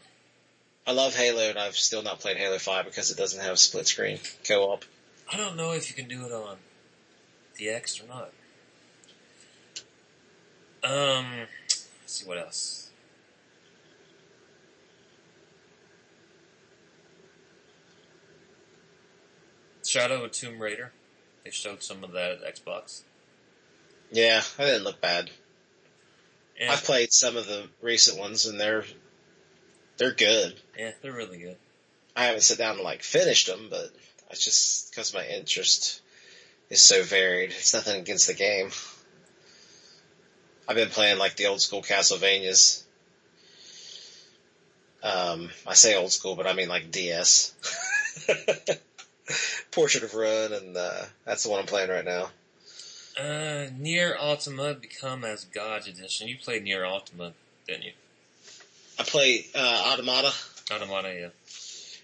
I love Halo, and I've still not played Halo 5 because it doesn't have split screen co op. I don't know if you can do it on the X or not. Um, let's see what else. Shadow of Tomb Raider. They showed some of that at Xbox. Yeah, that didn't look bad. And, I've played some of the recent ones, and they're they're good. yeah, they're really good. I haven't sat down and like finished them, but it's just because my interest is so varied. It's nothing against the game. I've been playing like the old school Castlevanias. Um, I say old school, but I mean like DS. Portrait of Ruin, and uh, that's the one I'm playing right now. Uh, Nier Ultima Become as Gods Edition. You played Nier Ultima, didn't you? I play uh, Automata. Automata, yeah.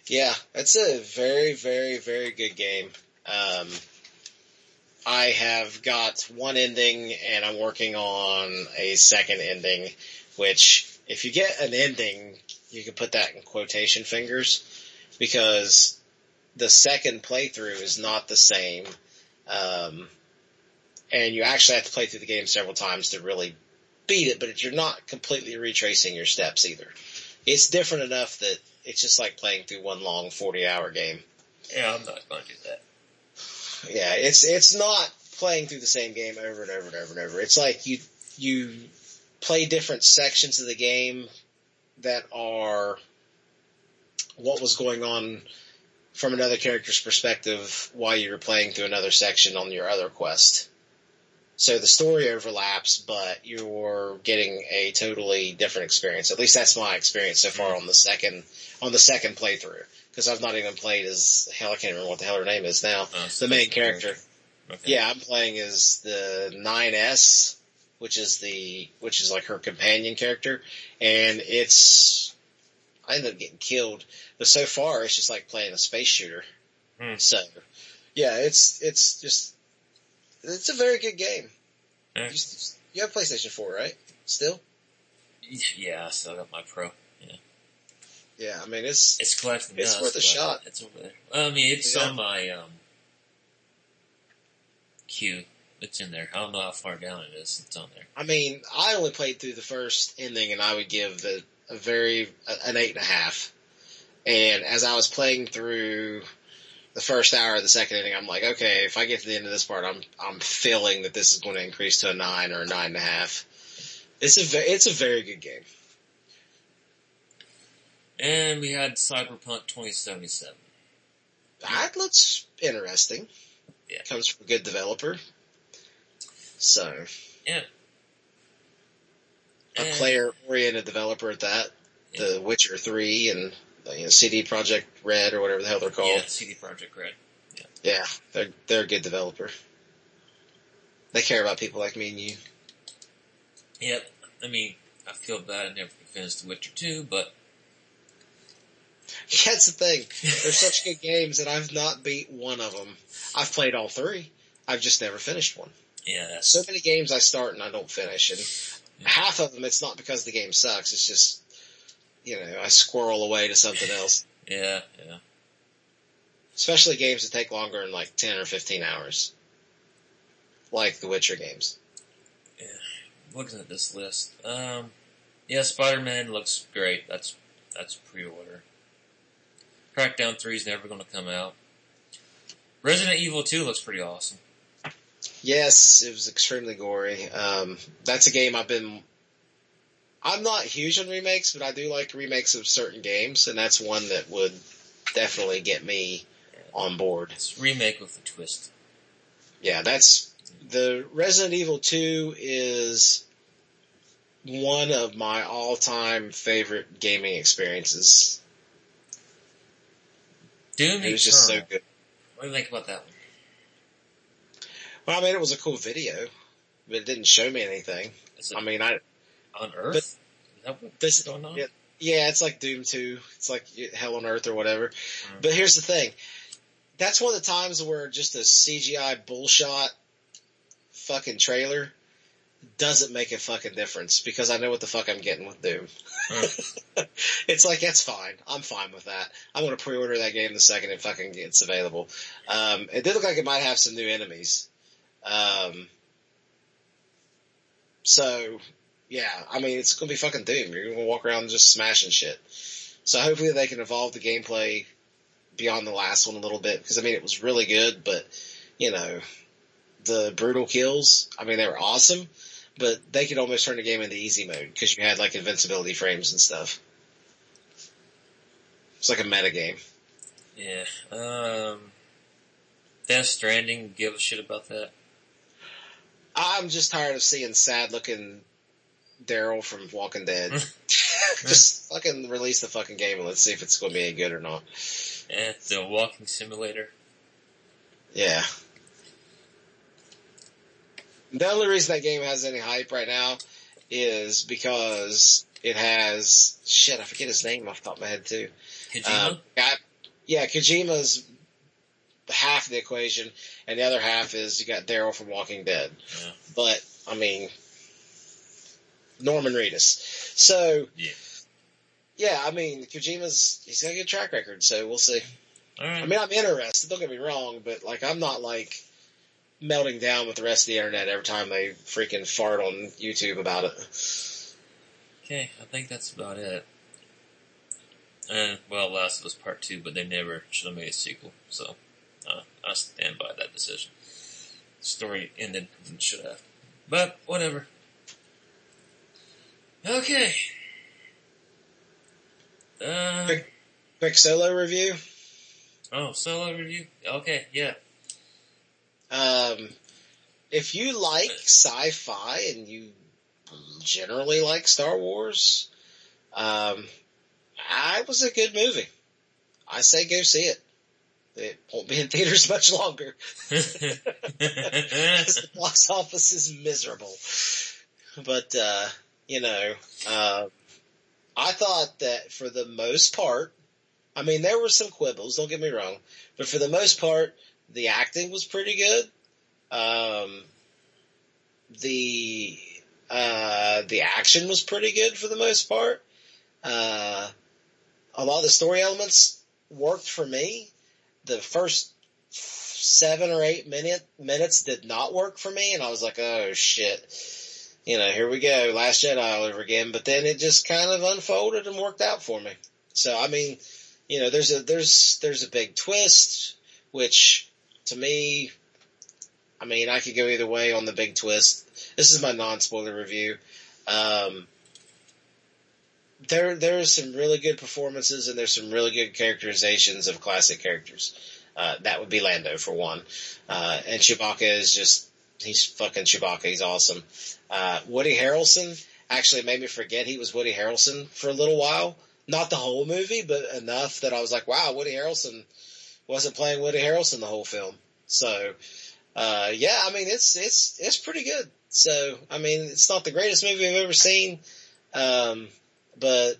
Yeah, it's a very, very, very good game. Um, I have got one ending, and I'm working on a second ending. Which, if you get an ending, you can put that in quotation fingers because the second playthrough is not the same. Um, and you actually have to play through the game several times to really beat it, but you're not completely retracing your steps either. It's different enough that it's just like playing through one long 40 hour game. Yeah, I'm not going to do that. Yeah, it's, it's not playing through the same game over and over and over and over. It's like you, you play different sections of the game that are what was going on from another character's perspective while you were playing through another section on your other quest. So the story overlaps, but you're getting a totally different experience. At least that's my experience so far on the second on the second playthrough. Because I've not even played as hell. I can't remember what the hell her name is now. Oh, the main character. Okay. Yeah, I'm playing as the 9S, which is the which is like her companion character, and it's I ended up getting killed, but so far it's just like playing a space shooter. Hmm. So, yeah, it's it's just it's a very good game. Yeah. You, you have PlayStation 4, right? Still? Yeah, I still got my Pro. Yeah, Yeah, I mean it's It's collecting It's dust, worth a shot. It's over there. I mean, it's Yeah. on my um queue. It's in there. I don't know how far down it is. It's on there. I mean, I only played through the first ending, and I would give the a very an eight and a half. And as I was playing through the first hour of the second ending, I'm like, okay, if I get to the end of this part, I'm I'm feeling that this is going to increase to a nine or a nine and a half. It's a ve- it's a very good game. And we had Cyberpunk 2077. That looks interesting. Yeah. Comes from a good developer. So Yeah. a player oriented developer at that. The Witcher three and you know, CD Projekt Red or whatever the hell they're called. Yeah, CD Projekt Red. Yeah, yeah, they're they're a good developer. They care about people like me and you. Yep. I mean, I feel bad I never finished The Witcher 2, but That's the thing. They're such good games, that I've not beat one of them. I've played all three. I've just never finished one. yeah, that's So many games I start and I don't finish, and half of them it's not because the game sucks. It's just you know I squirrel away to something else. yeah, yeah. Especially games that take longer than like ten or fifteen hours, like the Witcher games. Looking at this list, um, yeah, Spider-Man looks great. That's that's pre-order. Crackdown 3 is never going to come out. Resident Evil 2 looks pretty awesome. Yes, it was extremely gory. Um, that's a game I've been. I'm not huge on remakes, but I do like remakes of certain games, and that's one that would definitely get me on board. It's a remake with a twist. Yeah, that's the Resident Evil 2 is one of my all-time favorite gaming experiences. Doom It was just so good. What do you think about that one? Well, I mean, it was a cool video, but it didn't show me anything. I mean, I on Earth? Is that what's going on? yeah. Yeah, it's like Doom 2. It's like Hell on Earth or whatever. Mm. But here's the thing. That's one of the times where just a CGI bullshot fucking trailer doesn't make a fucking difference because I know what the fuck I'm getting with Doom. it's like, that's fine. I'm fine with that. I'm going to pre-order that game the second it fucking gets available. Um, it did look like it might have some new enemies. Um, so, yeah, I mean, it's going to be fucking Doom. You're going to walk around just smashing shit. So hopefully they can evolve the gameplay beyond the last one a little bit because I mean it was really good, but you know the brutal kills. I mean they were awesome, but they could almost turn the game into easy mode because you had like invincibility frames and stuff. It's like a meta game. Yeah. Um, Death Stranding. Give a shit about that. I'm just tired of seeing sad looking Daryl from Walking Dead. just fucking release the fucking game and let's see if it's going to be any good or not. And the Walking Simulator. Yeah. The only reason that game has any hype right now is because it has shit. I forget his name off the top of my head too. Kojima? Um, yeah, Kojima's half the equation, and the other half is you got Daryl from Walking Dead. Yeah. But I mean, Norman Reedus. So Yeah. yeah, I mean Kojima's he's got a good track record, so we'll see. Right. I mean, I'm interested. Don't get me wrong, but like I'm not like melting down with the rest of the internet every time they freaking fart on YouTube about it. okay, I think that's about it. And well, Last of Us Part Two, but they never should have made a sequel, so uh, I stand by that decision. Story ended should have, but whatever. Okay. Uh, Quick- Quick solo review. oh, solo review. Okay, yeah. Um, if you like sci-fi and you generally like Star Wars, um, I was a good movie. I say go see it. It won't be in theaters much longer. the box office is miserable. But, uh, you know, uh, I thought that for the most part, I mean, there were some quibbles, don't get me wrong, but for the most part, the acting was pretty good. Um, the, uh, the action was pretty good for the most part. Uh, a lot of the story elements worked for me. The first seven or eight minute minutes did not work for me, and I was like, "Oh shit!" You know, here we go, Last Jedi all over again. But then it just kind of unfolded and worked out for me. So I mean, you know, there's a there's there's a big twist, which to me, I mean, I could go either way on the big twist. This is my non spoiler review. Um, there there's some really good performances and there's some really good characterizations of classic characters. Uh, that would be Lando for one, uh, and Chewbacca is just he's fucking Chewbacca. He's awesome. Uh, Woody Harrelson actually made me forget he was Woody Harrelson for a little while. Not the whole movie, but enough that I was like, wow, Woody Harrelson wasn't playing Woody Harrelson the whole film. So, uh, yeah, I mean, it's, it's, it's pretty good. So, I mean, it's not the greatest movie I've ever seen. Um, but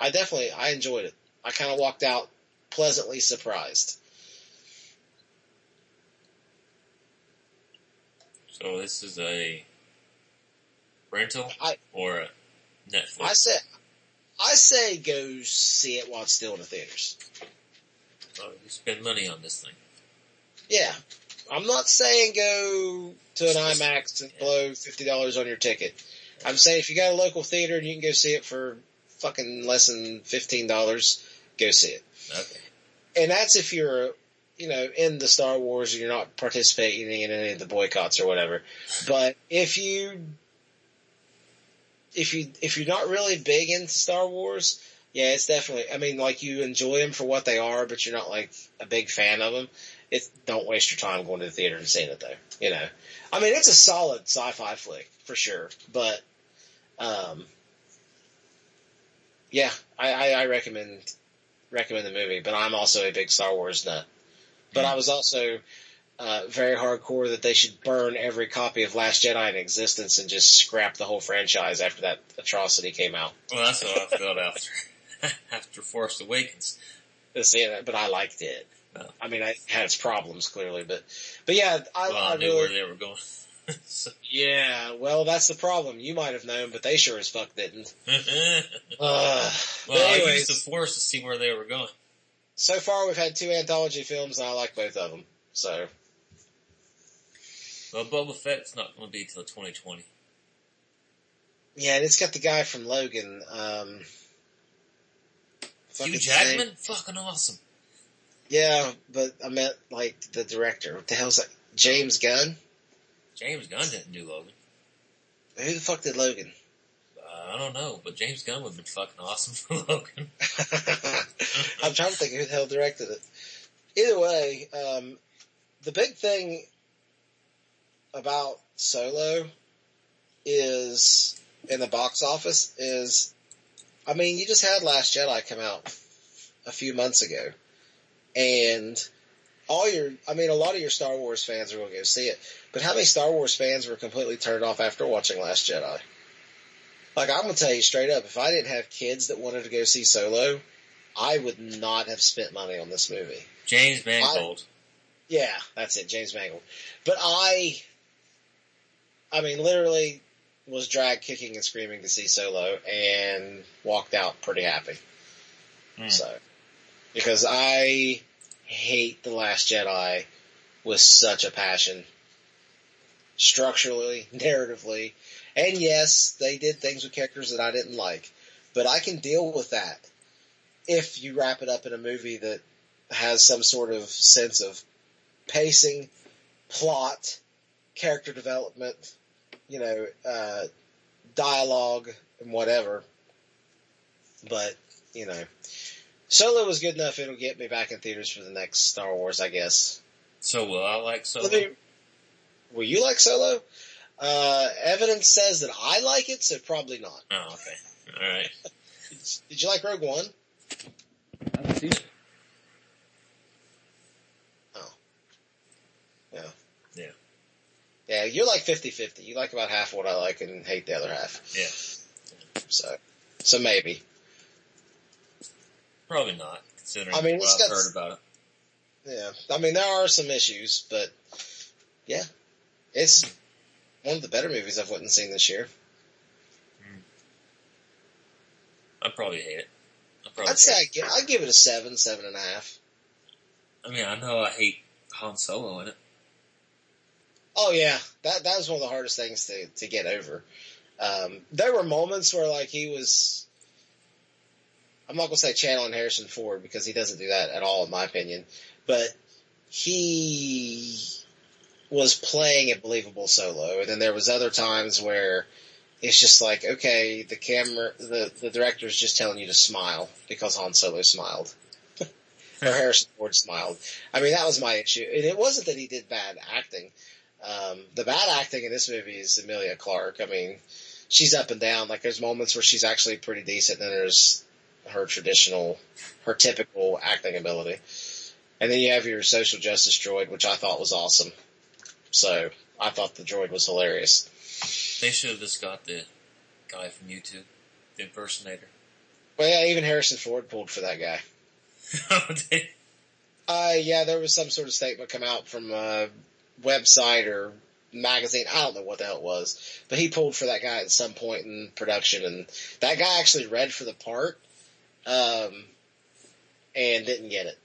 I definitely, I enjoyed it. I kind of walked out pleasantly surprised. So this is a rental I- or a Netflix? I say, I say go see it while it's still in the theaters. oh, you spend money on this thing. Yeah. I'm not saying go to an IMAX and blow fifty dollars on your ticket. I'm saying if you got a local theater and you can go see it for fucking less than fifteen dollars, go see it. Okay. And that's if you're, you know, in the Star Wars you're not participating in any of the boycotts or whatever. But if you, if you, if you're not really big into Star Wars, yeah, it's definitely. I mean, like you enjoy them for what they are, but you're not like a big fan of them. It's don't waste your time going to the theater and seeing it though. You know, I mean, it's a solid sci-fi flick for sure, but um, yeah, I, I, I recommend recommend the movie. But I'm also a big Star Wars nut. But I was also uh, very hardcore that they should burn every copy of Last Jedi in existence and just scrap the whole franchise after that atrocity came out. Well, that's how I felt after after Force Awakens. See, but I liked it. I mean, it had its problems clearly, but but yeah, I, Well, I I knew really where they were going. so, yeah. Well, that's the problem. You might have known, but they sure as fuck didn't. well, Uh, but I used the Force to see where they were going. So far we've had two anthology films, and I like both of them. So Well, Boba Fett's not going to be till 2020. yeah, and it's got the guy from Logan. Um, Hugh Jackman, fucking awesome. Yeah, but I meant like the director. What the hell's that? James Gunn. James Gunn didn't do Logan. Who the fuck did Logan? I don't know, but James Gunn would have been fucking awesome for Logan. I'm trying to think who the hell directed it. Either way, um, the big thing about Solo is in the box office is, I mean, you just had Last Jedi come out a few months ago, and all your, I mean, a lot of your Star Wars fans are going to go see it, but how many Star Wars fans were completely turned off after watching Last Jedi? Like, I'm going to tell you straight up, if I didn't have kids that wanted to go see Solo, I would not have spent money on this movie. James Mangold. Yeah, that's it, James Mangold. But I, I mean, literally was drag kicking and screaming to see Solo and walked out pretty happy. Hmm. So, because I hate The Last Jedi with such a passion. Structurally, narratively, and yes, they did things with characters that I didn't like, but I can deal with that if you wrap it up in a movie that has some sort of sense of pacing, plot, character development, you know, uh, dialogue, and whatever. But, you know, Solo was good enough, it'll get me back in theaters for the next Star Wars, I guess. So will I like Solo? Me- will you like Solo? Uh, evidence says that I like it, so probably not. Oh, okay. All right. Did you like Rogue One? I haven't seen it. Yeah. Yeah. Yeah, you're like 50-50. You like about half what I like and hate the other half. Yeah. So, so maybe. Probably not, considering I mean, what I've got- heard about it. Yeah. I mean, there are some issues, but yeah, it's one of the better movies I've went and seen this year. I'd probably hate it. I'd probably I'd say I'd give, I'd give it a seven, seven and a half. I mean, I know I hate Han Solo in it. Oh yeah, that that was one of the hardest things to to get over. Um, there were moments where like he was. I'm not gonna say channeling Harrison Ford because he doesn't do that at all, in my opinion. But he was playing a believable solo, and then there was other times where it's just like, okay, the camera, the the director's just telling you to smile because Han Solo smiled. or Harrison Ford smiled. I mean, that was my issue. And it wasn't that he did bad acting. Um, the bad acting in this movie is Emilia Clarke. I mean, she's up and down. Like, there's moments where she's actually pretty decent, and then there's her traditional, her typical acting ability. And then you have your social justice droid, which I thought was awesome. So, I thought the droid was hilarious. They should have just got the guy from YouTube, the impersonator. Well, yeah, even Harrison Ford pulled for that guy. They- Uh, yeah, there was some sort of statement come out from a website or magazine. I don't know what the hell it was, but he pulled for that guy at some point in production, and that guy actually read for the part, um, and didn't get it.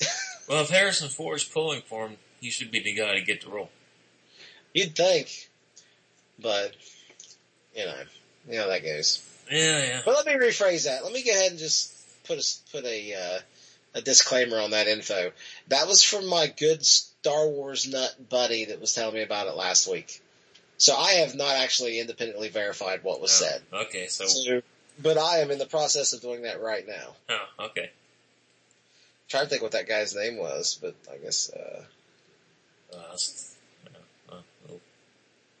well, if Harrison Ford's pulling for him, he should be the guy to get the role. You'd think, but you know, you know that goes. Yeah, yeah. But let me rephrase that. Let me go ahead and just put a put a uh, a disclaimer on that info. That was from my good Star Wars nut buddy that was telling me about it last week. So I have not actually independently verified what was Oh, said. Okay, so So, but I am in the process of doing that right now. oh, okay. trying to think what that guy's name was, but I guess uh, Uh, uh, uh, we'll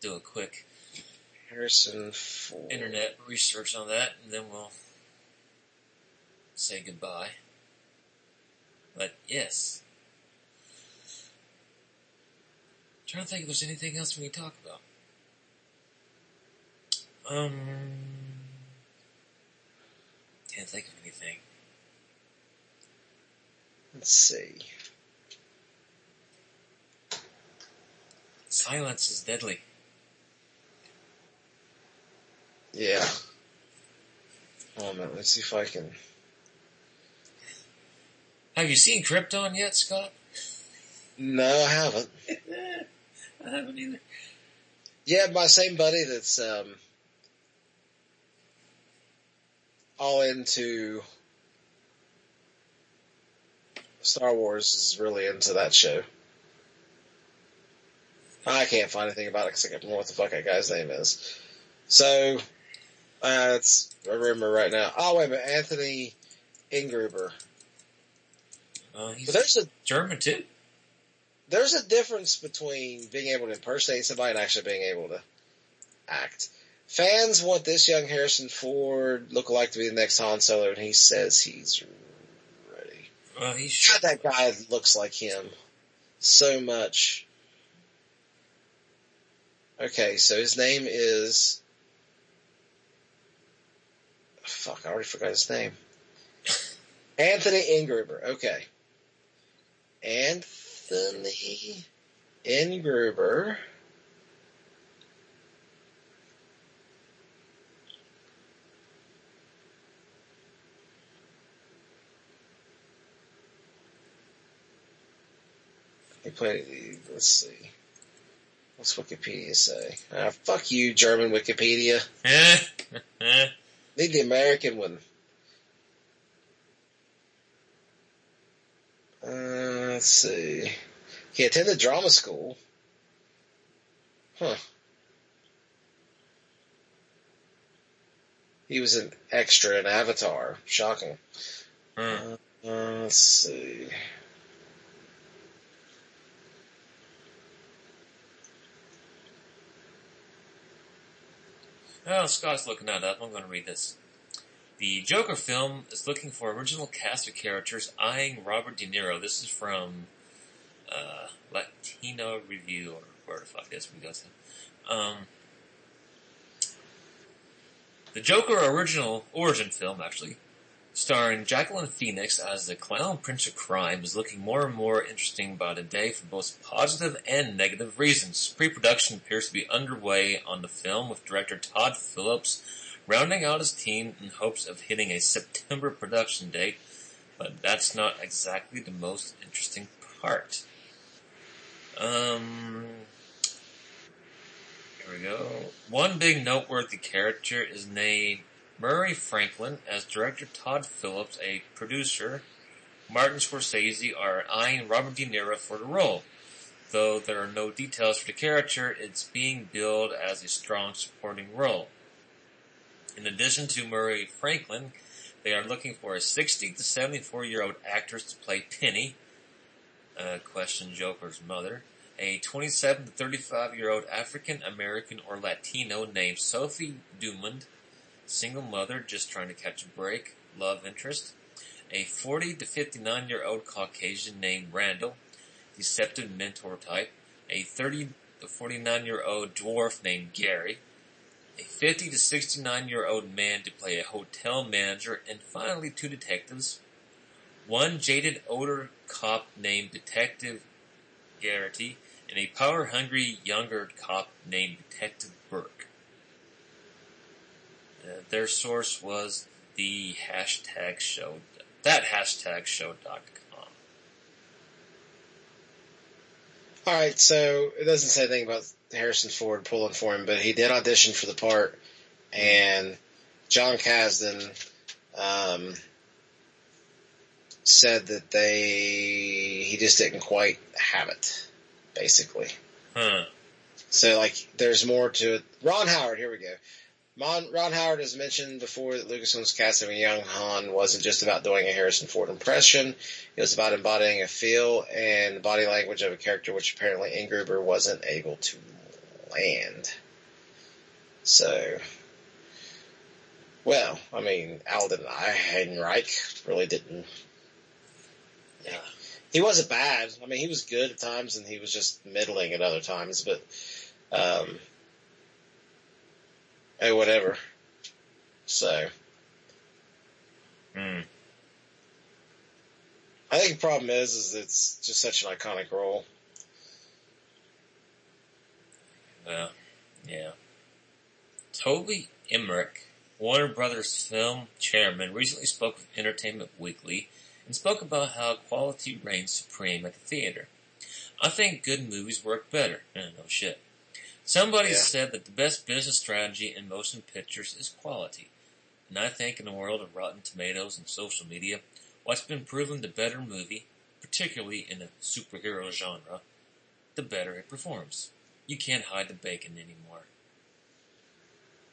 do a quick Harrison Ford. internet research on that, and then we'll say goodbye. But yes, trying to think if there's anything else we can talk about. Um, can't think of anything. Let's see. Silence is deadly. Yeah. Hold on. Let's see if I can. Have you seen Krypton yet, Scott? No, I haven't. I haven't either. Yeah, my same buddy that's um, all into Star Wars is really into that show. I can't find anything about it because I can't remember what the fuck that guy's name is. So, uh, it's, I remember right now. Oh, wait but. Anthony Ingruber. Uh, he's But there's a German too. there's a difference between being able to impersonate somebody and actually being able to act. Fans want this young Harrison Ford look-alike to be the next Han Solo, and he says he's ready. Well, he God, that guy looks like him so much. Okay, so his name is. Fuck, I already forgot his name. Anthony Ingruber. Okay. Anthony Ingruber. He played. Let's see. What's Wikipedia say? Ah, fuck you, German Wikipedia. Need the American one. Uh, let's see. He attended drama school. Huh. He was an extra in Avatar. Shocking. Hmm. Uh, let's see. Well, Scott's looking that up. I'm going to read this. The Joker film is looking for original cast of characters eyeing Robert De Niro. This is from uh, Latino Review, or where the fuck is we goes. Um, the Joker original origin film, actually, starring Joaquin Phoenix as the clown prince of crime, is looking more and more interesting by the day for both positive and negative reasons. Pre-production appears to be underway on the film, with director Todd Phillips rounding out his team in hopes of hitting a September production date, but that's not exactly the most interesting part. Um, here we go. One big noteworthy character is named Murray Franklin as director Todd Phillips, a producer, Martin Scorsese are eyeing Robert De Niro for the role. Though there are no details for the character, it's being billed as a strong supporting role. In addition to Murray Franklin, they are looking for a 60 to 74 year old actress to play Penny, uh, question Joker's mother, a 27 to 35 year old African American or Latino named Sophie Dumond, single mother just trying to catch a break, love interest, a 40 to 59 year old Caucasian named Randall, deceptive mentor type, a 30 to 49 year old dwarf named Gary, a 50 to 69 year old man to play a hotel manager, and finally two detectives. One jaded older cop named Detective Garrity, and a power hungry younger cop named Detective Burke. Their source was the hashtag show, that hashtag show.com. All right, so it doesn't say anything about Harrison Ford pulling for him, but he did audition for the part, and Jon Kasdan um, said that they he just didn't quite have it, basically. Huh. So like, there's more to it. Ron Howard, here we go. Ron, Ron Howard has mentioned before that Lucasfilm's casting of a young Han wasn't just about doing a Harrison Ford impression. It was about embodying a feel and body language of a character, which apparently Ingruber wasn't able to land. So, well, I mean, Alden Ehrenreich really didn't. Yeah. He wasn't bad. I mean, he was good at times, and he was just middling at other times. But, um, hey, whatever. So, Hmm. I think the problem is, is it's just such an iconic role. Well, yeah. Toby Emmerich, Warner Brothers film chairman, recently spoke with Entertainment Weekly and spoke about how quality reigns supreme at the theater. I think good movies work better. Eh, no shit. Somebody Yeah. said that the best business strategy in motion pictures is quality. And I think in the world of Rotten Tomatoes and social media, what's been proven the better movie, particularly in the superhero genre, the better it performs. You can't hide the bacon anymore.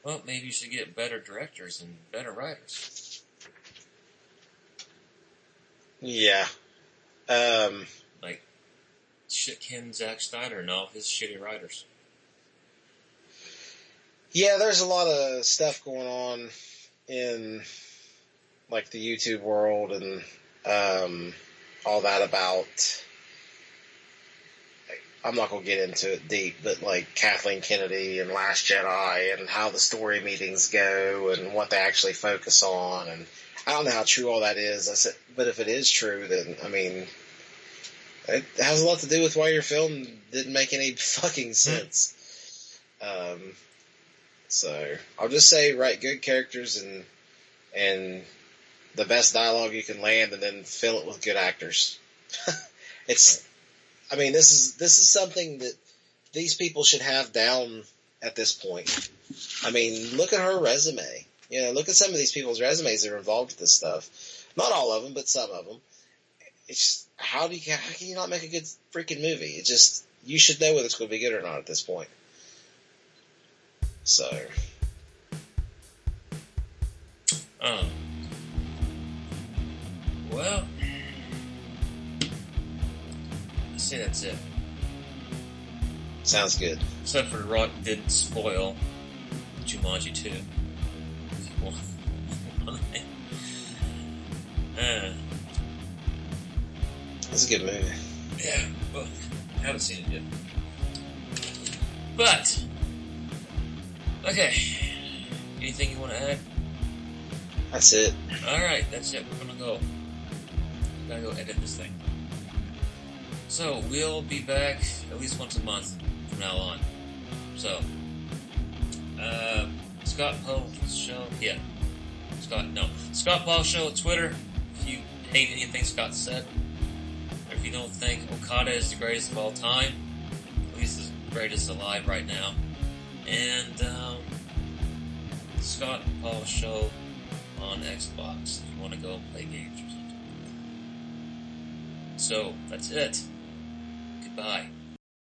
Well, maybe you should get better directors and better writers. Yeah. Um, Like, shit Ken Zack Snyder and all his shitty writers. Yeah, there's a lot of stuff going on in like the YouTube world and um, all that about. I'm not gonna get into it deep, but like Kathleen Kennedy and Last Jedi and how the story meetings go and what they actually focus on and I don't know how true all that is. I said, but if it is true, then I mean, it has a lot to do with why your film didn't make any fucking sense. Um, so I'll just say write good characters and and the best dialogue you can land, and then fill it with good actors. it's, I mean, this is this is something that these people should have down at this point. I mean, look at her resume. You know, look at some of these people's resumes that are involved with this stuff. Not all of them, but some of them. It's how do you how can you not make a good freaking movie? It just you should know whether it's going to be good or not at this point. So, Um. Well, I say that's it. sounds good. Except for Rock didn't spoil Jumanji 2. uh, It's a good movie. yeah, well, I haven't seen it yet. But, okay. Anything you want to add? That's it. Alright, that's it. We're gonna go. We gotta go edit this thing. So, we'll be back at least once a month from now on. So, uh, Scott Paul's show, yeah. Scott, no. Scott Paul show Twitter. If you hate anything Scott said, or if you don't think Okada is the greatest of all time, at least the greatest alive right now. And, um, Scott Paul show on Xbox if you want to go and play games or something. So, that's it. Goodbye.